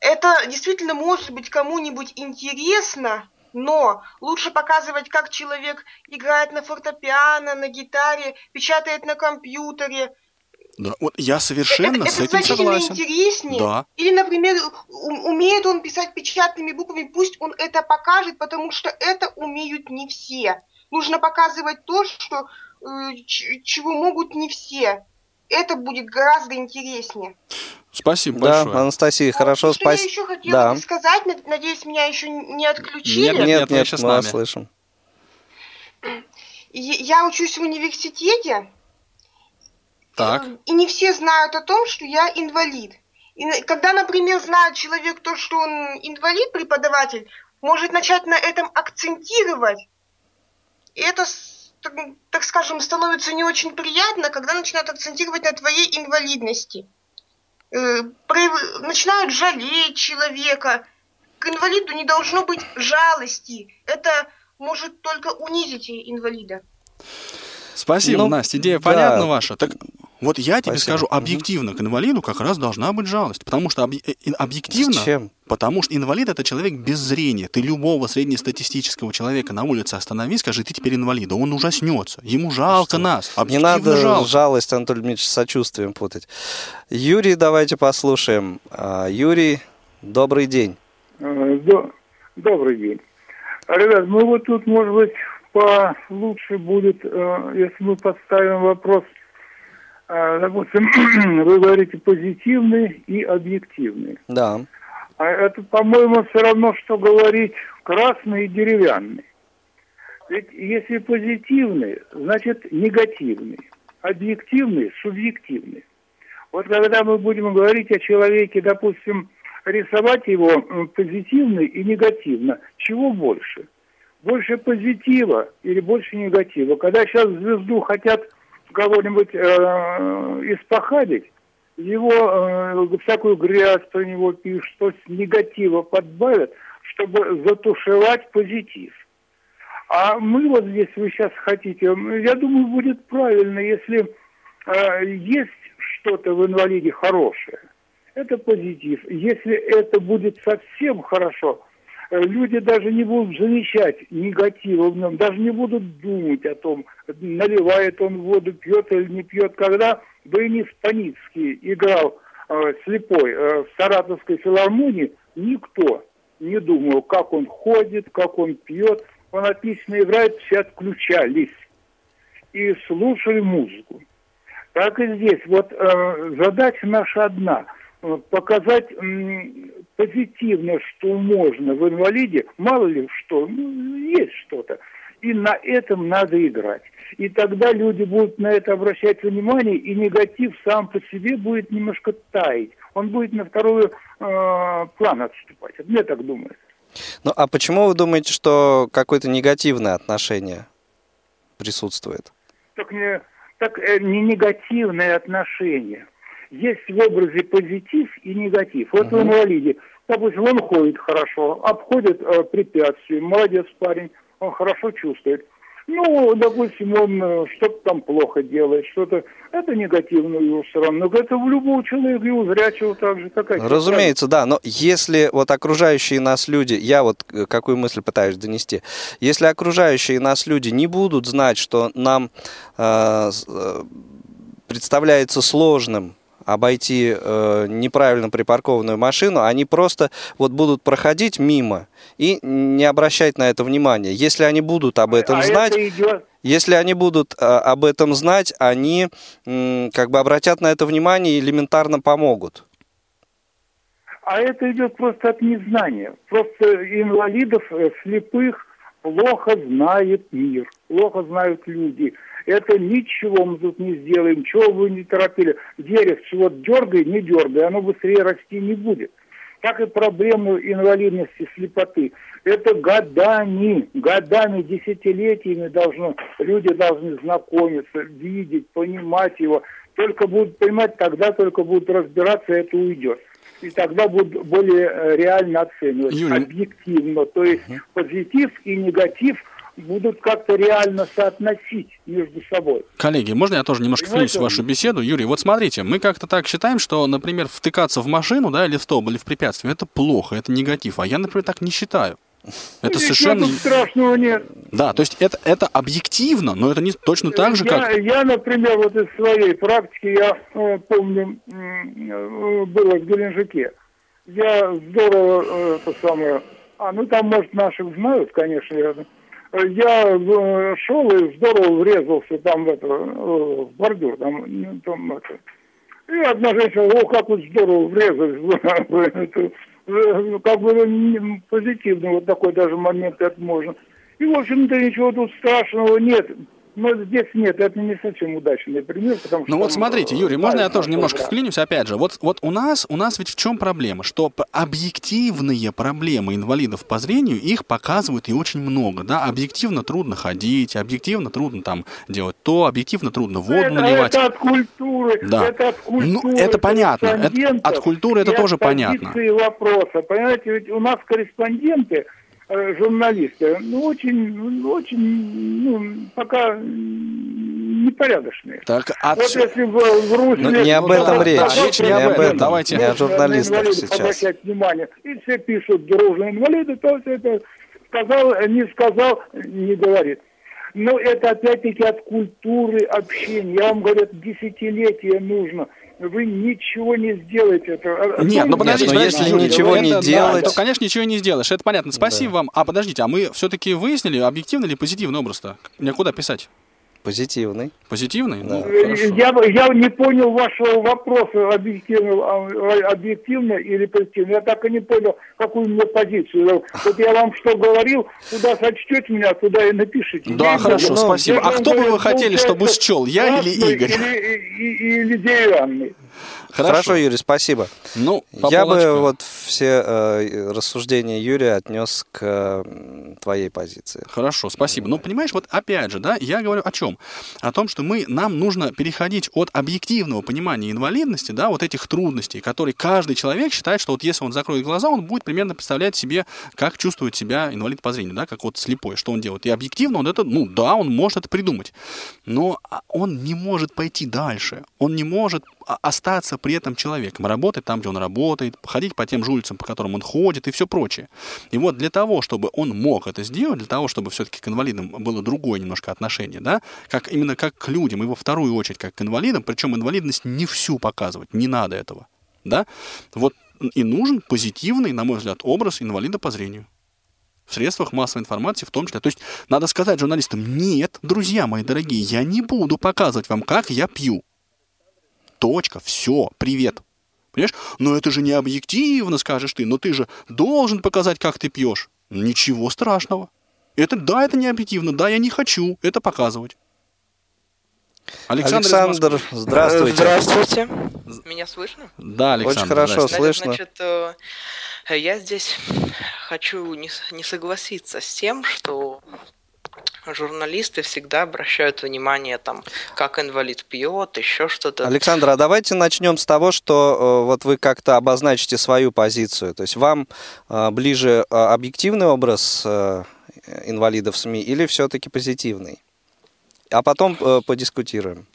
это действительно может быть кому-нибудь интересно, но лучше показывать, как человек играет на фортепиано, на гитаре, печатает на компьютере. Да. Вот я совершенно это с этим значительно согласен. интереснее. Да. Или, например, умеет он писать печатными буквами, пусть он это покажет, потому что это умеют не все. Нужно показывать то, что э, чего могут не все. Это будет гораздо интереснее. Спасибо Да, большое. Анастасия, хорошо, что я спасибо. еще хотела Да. сказать, над- надеюсь, меня еще не отключили. Нет, Нет, нет, нет, вы еще с мы вас нами. слышим. Я учусь в университете, Так. Э, И не все знают о том, что я инвалид. И когда, например, знает человек то, что он инвалид, преподаватель, может начать на этом акцентировать. И это, так, так скажем, становится не очень приятно, когда начинают акцентировать на твоей инвалидности. Э, начинают жалеть человека. К инвалиду не должно быть жалости. Это может только унизить инвалида. Спасибо, Ну, Настя, идея да. понятна ваша. Так вот я тебе Спасибо. скажу, объективно к инвалиду как раз должна быть жалость. Потому что объ- э, объективно... Зачем? Потому что инвалид это человек без зрения. Ты любого среднестатистического человека на улице останови, скажи, ты теперь инвалид, он ужаснется. Ему жалко нас. Не Объективно надо жалко. жалость, Анатолий Дмитриевич, с сочувствием путать. Юрий, давайте послушаем. А, Юрий, добрый день. До- Добрый день. Ребят, ну вот тут, может быть, получше будет, э, если мы поставим вопрос, допустим, (clears throat) вы говорите позитивный и объективный. Да. А это, по-моему, все равно, что говорить красный и деревянный. Ведь если позитивный, значит негативный. Объективный, субъективный. Вот когда мы будем говорить о человеке, допустим, рисовать его позитивно и негативно, чего больше? Больше позитива или больше негатива? Когда сейчас звезду хотят кого-нибудь э, испохабить, его э, всякую грязь про него пишут, что с негатива подбавят, чтобы затушевать позитив. А мы вот здесь, вы сейчас хотите, я думаю, будет правильно, если э, есть что-то в инвалиде хорошее, это позитив. Если это будет совсем хорошо, люди даже не будут замечать негатива в нем, даже не будут думать о том, наливает он воду, пьет или не пьет. Когда Денис Паницкий играл э, слепой э, в Саратовской филармонии, никто не думал, как он ходит, как он пьет. Он отлично играет, все отключались и слушали музыку. Так и здесь. Вот э, задача наша одна э, показать м, позитивно, что можно в инвалиде, мало ли что, ну, есть что-то. И на этом надо играть. И тогда люди будут на это обращать внимание, и негатив сам по себе будет немножко таять. Он будет на второй э, план отступать. Мне так думается. Ну, а почему вы думаете, что какое-то негативное отношение присутствует? так не, так э, не негативное отношение. Есть в образе позитив и негатив. Вот в инвалиде, допустим, он ходит хорошо, обходит э, препятствия, молодец парень, он хорошо чувствует. Ну, допустим, он э, что-то там плохо делает, что-то... Это негативно его все равно. Но это в любого человека, и у зрячего так же. Какая Разумеется, да, но если вот окружающие нас люди, я вот э, какую мысль пытаюсь донести, если окружающие нас люди не будут знать, что нам э, э, представляется сложным обойти э, неправильно припаркованную машину, они просто вот будут проходить мимо и не обращать на это внимания. Если они будут об этом а знать, это идет... если они будут э, об этом знать, они м, как бы обратят на это внимание и элементарно помогут. А это идет просто от незнания. Просто инвалидов, э, слепых плохо знает мир, плохо знают люди. Это ничего мы тут не сделаем, чего вы не торопили. Деревце вот дергай, не дергай, оно быстрее расти не будет. Так и проблему инвалидности, слепоты. Это годами, годами, десятилетиями должно, люди должны знакомиться, видеть, понимать его. Только будут понимать, тогда только будут разбираться, это уйдет. И тогда будут более э, реально оценивать, Юрий. объективно. То есть позитив и негатив будут как-то реально соотносить между собой. Коллеги, можно я тоже немножко вклинюсь в Понимаете? вашу беседу? Юрий, вот смотрите, мы как-то так считаем, что, например, втыкаться в машину, да, или в столб, или в препятствие, это плохо, это негатив. А я, например, так не считаю. Это Ничего совершенно... страшного нет. Да, то есть это, это объективно, но это не точно так же, я, как... я, например, вот из своей практики, я э, помню, э, было в Геленджике. Я здорово, э, это самое, а ну там, может, наших знают, конечно, я, я э, шел и здорово врезался там в, это, э, в бордюр, там, ну, там это. И одна женщина, о, как вы здорово врезались, это, э, как бы м, позитивно, вот такой даже момент это можно. И, в общем-то, ничего тут страшного нет. Но здесь нет, это не совсем удачный пример, потому что... Ну вот смотрите, Юрий, можно я тоже немножко да. вклинюсь, опять же, вот, вот у нас, у нас ведь в чем проблема, что объективные проблемы инвалидов по зрению, их показывают и очень много, да, объективно трудно ходить, объективно трудно там делать то, объективно трудно воду это, наливать. это от культуры, Да. это от культуры. Ну, это понятно, это- от культуры это тоже от понятно. вопроса. Понимаете, ведь у нас корреспонденты, э, журналисты, ну, очень, ну, очень, ну, пока непорядочные. Так, Вот отсю- если в, в русле... Ну, не об этом речь. речь не об этом. Давайте. Не о журналистах сейчас. обращать внимание. И все пишут дружно инвалиды, то все это сказал, не сказал, не говорит. Но это опять-таки от культуры общения. Я вам говорю, это десятилетия нужно. Вы ничего не сделаете. Это, Нет, ну Нет, подождите, но подождите, если ничего это не да, делать- то, конечно, ничего не сделаешь. Это понятно. Спасибо вам. А подождите, а мы все-таки выяснили, объективный или позитивный образ-то? Мне куда писать? Позитивный. Позитивный? Ну, Да. Я, я не понял вашего вопроса, объективно, а, объективно или позитивно. Я так и не понял, какую мне позицию. Вот я вам что говорил, куда сочтете меня, туда и напишите. Да, Я хорошо, не- спасибо. Я А кто бы вы хотели, чтобы счел, я или Игорь? Или, и- или деревянный. Хорошо, Юрий, спасибо. Ну, по Я бы полочкам. вот все э, рассуждения Юрия отнес к м, твоей позиции. Хорошо, спасибо. Но понимаешь, вот опять же, да, я говорю о чем? О том, что мы, нам нужно переходить от объективного понимания инвалидности, да, вот этих трудностей, которые каждый человек считает, что вот если он закроет глаза, он будет примерно представлять себе, как чувствует себя инвалид по зрению, да, как вот слепой, что он делает. И объективно он это, ну да, он может это придумать, но а, он не может пойти дальше, он не может остаться при этом человеком, работать там, где он работает, ходить по тем же улицам, по которым он ходит и все прочее. И вот для того, чтобы он мог это сделать, для того, чтобы все-таки к инвалидам было другое немножко отношение, да, как именно как к людям, и во вторую очередь как к инвалидам, причем инвалидность не всю показывать, не надо этого, да, вот и нужен позитивный, на мой взгляд, образ инвалида по зрению в средствах массовой информации в том числе. То есть надо сказать журналистам, нет, друзья мои дорогие, я не буду показывать вам, как я пью. Точка, все, привет. Понимаешь? Но это же не объективно, скажешь ты, но ты же должен показать, как ты пьешь. Ничего страшного. Это, да, это не объективно, да, я не хочу это показывать. Александр, Александр, здравствуйте. Здравствуйте. Меня слышно? Да, Александр. Очень хорошо слышно. Значит, э, я здесь хочу не, не согласиться с тем, что журналисты всегда обращают внимание, там, как инвалид пьет, еще что-то. Александр, а давайте начнем с того, что э, вот вы как-то обозначите свою позицию. То есть вам э, ближе э, объективный образ инвалидов СМИ или все-таки позитивный? А потом э, подискутируем.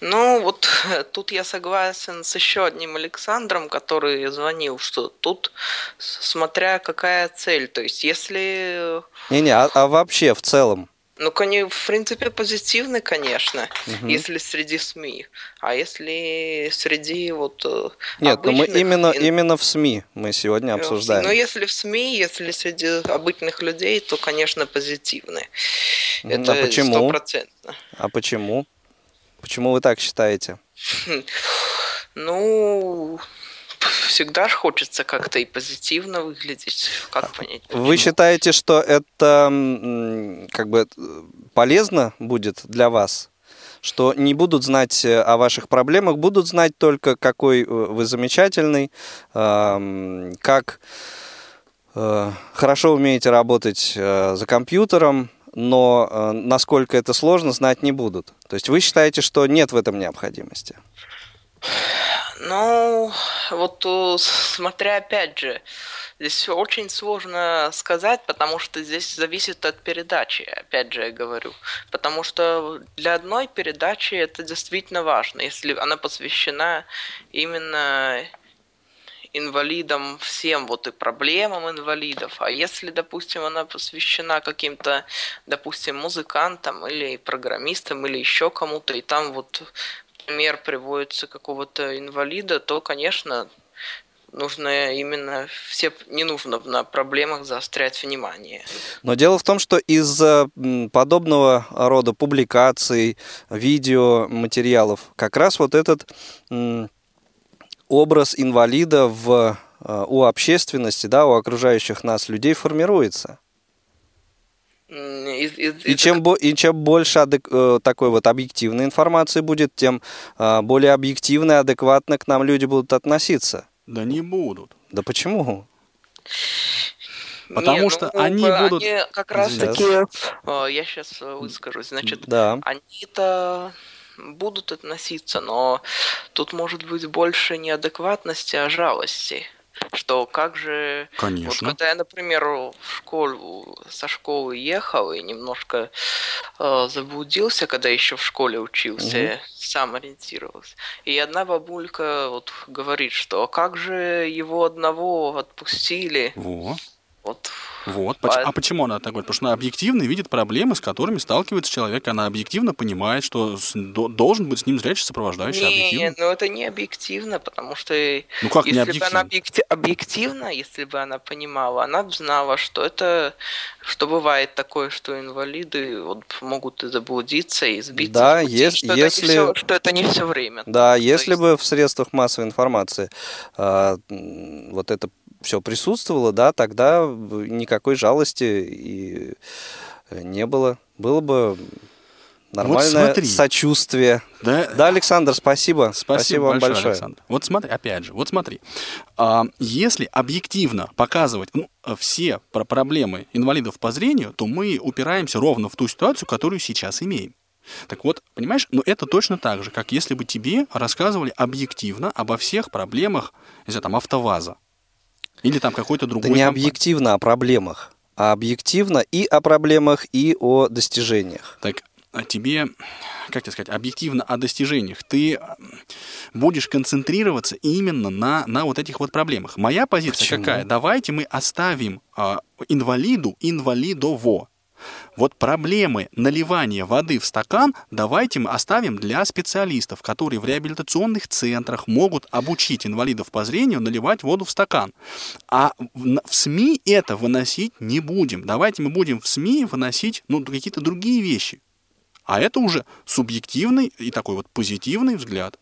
Ну, вот (laughs) тут я согласен с еще одним Александром, который звонил, что тут смотря какая цель. То есть, если Не-не, а, а вообще в целом? Ну, коне- в принципе, позитивный, конечно, Мгм. если среди СМИ. А если среди вот э, Нет, но мы обычных именно, именно в СМИ мы сегодня э, обсуждаем. Ну, если в СМИ, если среди обычных людей, то, конечно, позитивный. Это а почему? стопроцентно. А почему? Почему вы так считаете? Ну, всегда ж хочется как-то и позитивно выглядеть. Как понять? Вы считаете, что это как бы э, полезно будет для вас? Что не будут знать э, о ваших проблемах, будут знать только, какой э, вы замечательный, как хорошо умеете работать за компьютером, но насколько это сложно, знать не будут. То есть вы считаете, что нет в этом необходимости? Ну, вот э, смотря опять же, здесь всё очень сложно сказать, потому что здесь зависит от передачи, опять же я говорю. Потому что для одной передачи это действительно важно, если она посвящена именно инвалидам всем вот и проблемам инвалидов. А если, допустим, она посвящена каким-то, допустим, музыкантам или программистам или еще кому-то, и там вот пример приводится какого-то инвалида, то, конечно, нужно именно все не нужно на проблемах заострять внимание. Но дело в том, что м, подобного рода публикаций, видео, материалов, как раз вот этот образ инвалида в, э, у общественности, да, у окружающих нас людей формируется. Из- из- И чем, бо- и чем больше адек- э, такой вот объективной информации будет, тем а, более объективно и адекватно к нам люди будут относиться. Да не будут. Да почему? Потому Не, что ну, они будут- они как раз таки, э, я сейчас выскажусь, значит, Да. они-то будут относиться, но тут может быть больше не адекватности, а жалости. Что как же... Вот Конечно. когда я, например, в школу, со школы ехал и немножко э, заблудился, когда еще в школе учился, сам ориентировался. И одна бабулька вот говорит, что как же его одного отпустили. Во. Вот Вот. А- А почему она так говорит? Потому что она объективно видит проблемы, с которыми сталкивается человек. Она объективно понимает, что с- до- должен быть с ним зрячий сопровождающий. Не, объективно. ну это не объективно, потому что Ну как не если бы она объективно? объекти- объективно, если бы она понимала, она бы знала, что это, что бывает такое, что инвалиды вот могут и заблудиться и сбиться. Да, пути, ес- что, это если- не всё- что это не все время. Да, То если есть- бы в средствах массовой информации м, вот это все присутствовало, да, тогда никакой жалости и э, не было. Было бы нормальное смотри. сочувствие. Да, Да, Александр, спасибо. Спасибо, вам большое, большое. Александр. Вот смотри, опять же, вот смотри. А, если объективно показывать ну, все про проблемы инвалидов по зрению, то мы упираемся ровно в ту ситуацию, которую сейчас имеем. Так вот, понимаешь, ну это точно так же, как если бы тебе рассказывали объективно обо всех проблемах, не знаю, там, автоваза. Или там какой-то Да другой не компании. объективно о проблемах, а объективно и о проблемах, и о достижениях. Так а тебе, как тебе сказать, объективно о достижениях, ты будешь концентрироваться именно на, на вот этих вот проблемах. Моя позиция Почему? какая? Давайте мы оставим а, инвалиду инвалидово. Вот проблемы наливания воды в стакан давайте мы оставим для специалистов, которые в реабилитационных центрах могут обучить инвалидов по зрению наливать воду в стакан. А в, СМИ это выносить не будем. Давайте мы будем в СМИ выносить ну, какие-то другие вещи. А это уже субъективный и такой вот позитивный взгляд.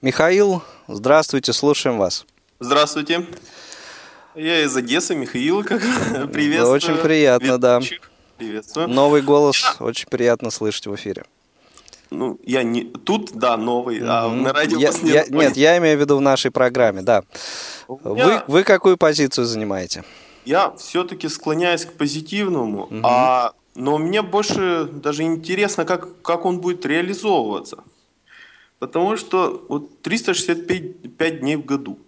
Михаил, здравствуйте, слушаем вас. Здравствуйте. Я из Одессы, Михаил, как (laughs) приветствую. очень приятно, да. Приветствую. Новый голос, очень приятно слышать в эфире. Ну, я не тут, да, новый, а Мгм. на радио Я- не я-. Нет, я имею в виду в нашей программе, да. Вы, меня- вы какую позицию занимаете? Я все-таки склоняюсь к позитивному, а, но мне больше даже интересно, как, как он будет реализовываться. Потому что вот 365 дней в году.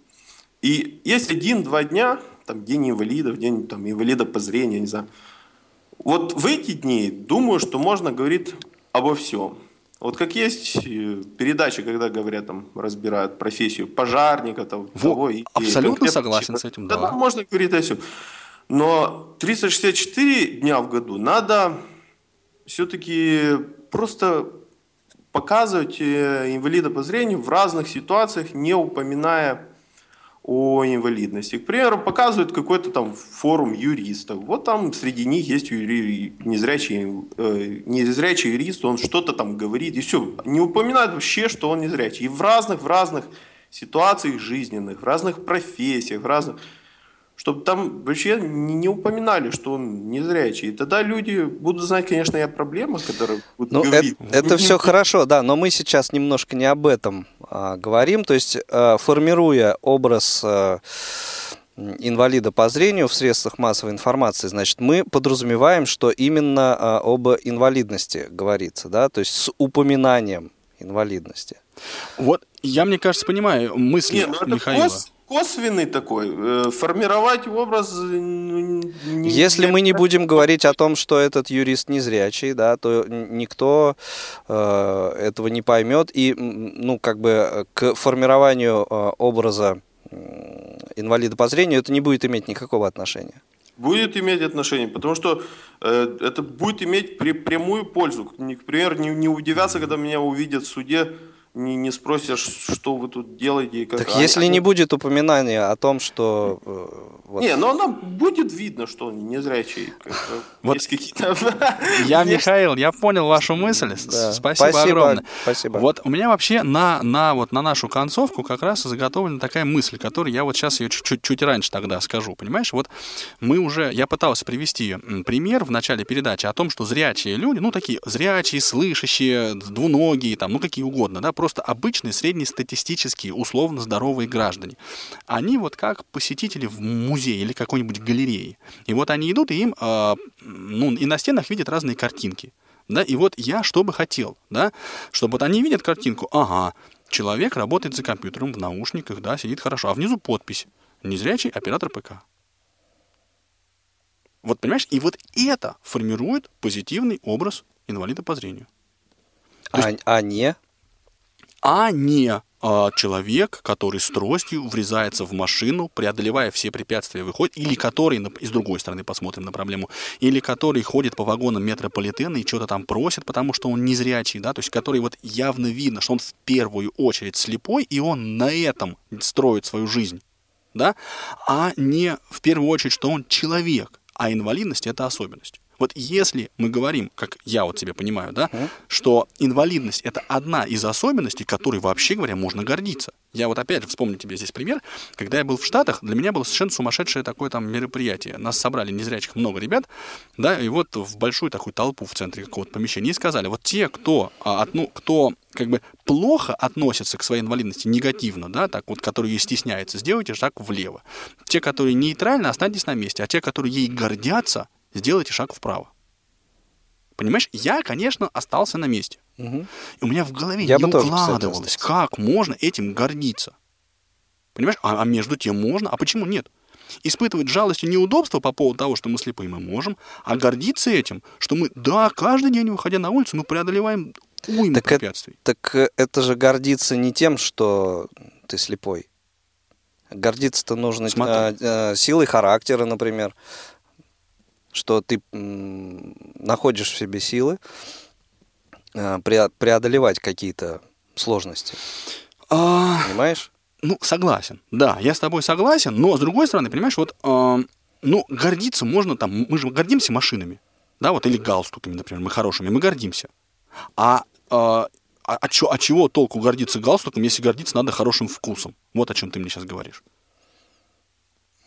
И есть один-два дня, там день инвалидов, день там, инвалида по зрению, не знаю. Вот в эти дни думаю, что можно говорить обо всем. Вот как есть э, передачи, когда говорят, там, разбирают профессию пожарника, там, Во, того, и- абсолютно согласен с этим, Да, да. там можно говорить о всем. Но 364 дня в году надо все-таки просто показывать э, инвалида по зрению в разных ситуациях, не упоминая о инвалидности. К примеру, показывают какой-то там форум юристов. Вот там среди них есть юри- незрячий, э, незрячий юрист, он что-то там говорит, и все. Не упоминают вообще, что он незрячий. И в разных, в разных ситуациях жизненных, в разных профессиях, в разных... Чтобы там вообще не, не упоминали, что он незрячий. И тогда люди будут знать, конечно, и о проблемах, которые будут Ну, это, говорить. это все хорошо, да, но мы сейчас немножко не об этом говорим. То есть, а, формируя образ а, м, инвалида по зрению в средствах массовой информации, значит, мы подразумеваем, что именно а, об инвалидности говорится, да, то есть с упоминанием инвалидности. Вот я, мне кажется, понимаю мысли Не, ну это Михаила. кос- косвенный такой. э, формировать образ... э, не- Если мы не будем говорить о том, что этот юрист незрячий, да, то никто э, этого не поймет. И, ну, как бы э, к формированию э, образа инвалида по зрению это не будет иметь никакого отношения. Будет иметь отношение, потому что э, это будет иметь при- прямую пользу. Примеру, не, не удивятся, когда меня увидят в суде не, не спросишь, что вы тут делаете. Как... Так а, если они... не будет упоминания о том, что... Э, вот... Не, но оно будет видно, что он незрячий. (laughs) Вот какие-то... (laughs) Я, Михаил, я понял вашу мысль. Спасибо огромное. Спасибо. Вот у меня вообще на, на, вот, на нашу концовку как раз заготовлена такая мысль, которую я вот сейчас ее чуть-чуть раньше тогда скажу. Понимаешь, вот мы уже... Я пытался привести пример в начале передачи о том, что зрячие люди, ну, такие зрячие, слышащие, двуногие, там, ну, какие угодно, да, просто обычные среднестатистические, условно здоровые граждане. Они вот как посетители в музее или какой-нибудь галерее. И вот они идут, и им, э, ну, и на стенах видят разные картинки. Да, и вот я что бы хотел, да, чтобы вот они видят картинку, ага, человек работает за компьютером в наушниках, да, сидит хорошо, а внизу подпись «Незрячий оператор ПК». Вот понимаешь, и вот это формирует позитивный образ инвалида по зрению. А, есть, а не а не а, человек, который с тростью врезается в машину, преодолевая все препятствия, выходит, или который, и с другой стороны посмотрим на проблему, или который ходит по вагонам метрополитена и что-то там просит, потому что он незрячий, да, то есть который вот явно видно, что он в первую очередь слепой, и он на этом строит свою жизнь, да, а не в первую очередь, что он человек, а инвалидность это особенность. Вот если мы говорим, как я вот себе понимаю, да, uh-huh. что инвалидность это одна из особенностей, которой вообще говоря можно гордиться. Я вот опять вспомню тебе здесь пример, когда я был в Штатах, для меня было совершенно сумасшедшее такое там мероприятие. Нас собрали незрячих много ребят, да, и вот в большую такую толпу в центре какого-то помещения и сказали, вот те, кто, а, ну, кто как бы плохо относятся к своей инвалидности, негативно, да, так вот, которые ей стесняются, сделайте шаг влево. Те, которые нейтрально, останьтесь на месте, а те, которые ей гордятся, сделайте шаг вправо. Понимаешь, я, конечно, остался на месте. Угу. И у меня в голове я не укладывалось, как можно этим гордиться. Понимаешь? А, а между тем можно, а почему нет? Испытывать жалость и неудобство по поводу того, что мы слепые, мы можем, а гордиться этим, что мы, да, каждый день, выходя на улицу, мы преодолеваем уйму так препятствий. Это, так э, это же гордиться не тем, что ты слепой. Гордиться-то нужно э, э, силой характера, например что ты находишь в себе силы э, преодолевать какие-то сложности. А... Понимаешь? Ну, согласен. Да, я с тобой согласен, но с другой стороны, понимаешь, вот, э, ну, гордиться можно там, мы же гордимся машинами, да, вот, или галстуками, например, мы хорошими, мы гордимся. А, э, а, а, чё, а чего толку гордиться галстуком, если гордиться надо хорошим вкусом? Вот о чем ты мне сейчас говоришь.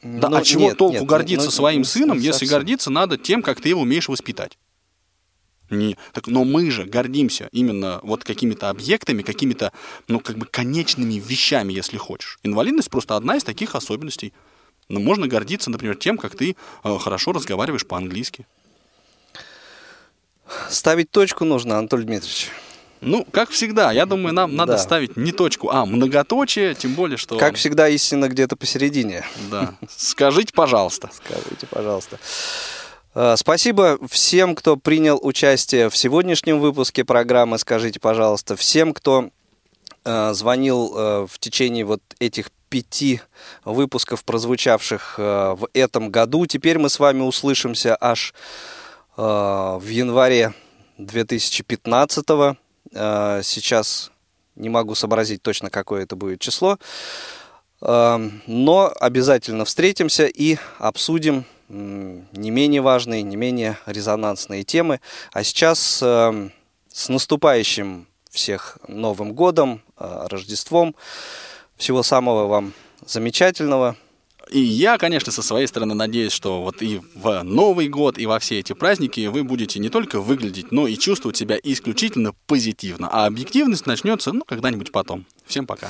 Да, но, а чего нет, толку нет, гордиться но, своим но, сыном, если совсем. гордиться надо тем, как ты его умеешь воспитать? Не, так, но мы же гордимся именно вот какими-то объектами, какими-то, ну, как бы конечными вещами, если хочешь. Инвалидность просто одна из таких особенностей. Но можно гордиться, например, тем, как ты э, хорошо разговариваешь по-английски. Ставить точку нужно, Анатолий Дмитриевич. Ну, как всегда, я думаю, нам надо да. ставить не точку, а многоточие, тем более, что... Как всегда, истина где-то посередине. Да. Скажите, пожалуйста. Скажите, пожалуйста. А, спасибо всем, кто принял участие в сегодняшнем выпуске программы. Скажите, пожалуйста, всем, кто а, звонил а, в течение вот этих пяти выпусков, прозвучавших в этом году. Теперь мы с вами услышимся аж в январе 2015 года. Э, сейчас не могу сообразить точно, какое это будет число. Э, но обязательно встретимся и обсудим не менее важные, не менее резонансные темы. А сейчас э, с наступающим всех Новым годом, Рождеством. Всего самого вам замечательного. И я, конечно, со своей стороны надеюсь, что вот и в Новый год, и во все эти праздники вы будете не только выглядеть, но и чувствовать себя исключительно позитивно. А объективность начнется, ну, когда-нибудь потом. Всем пока.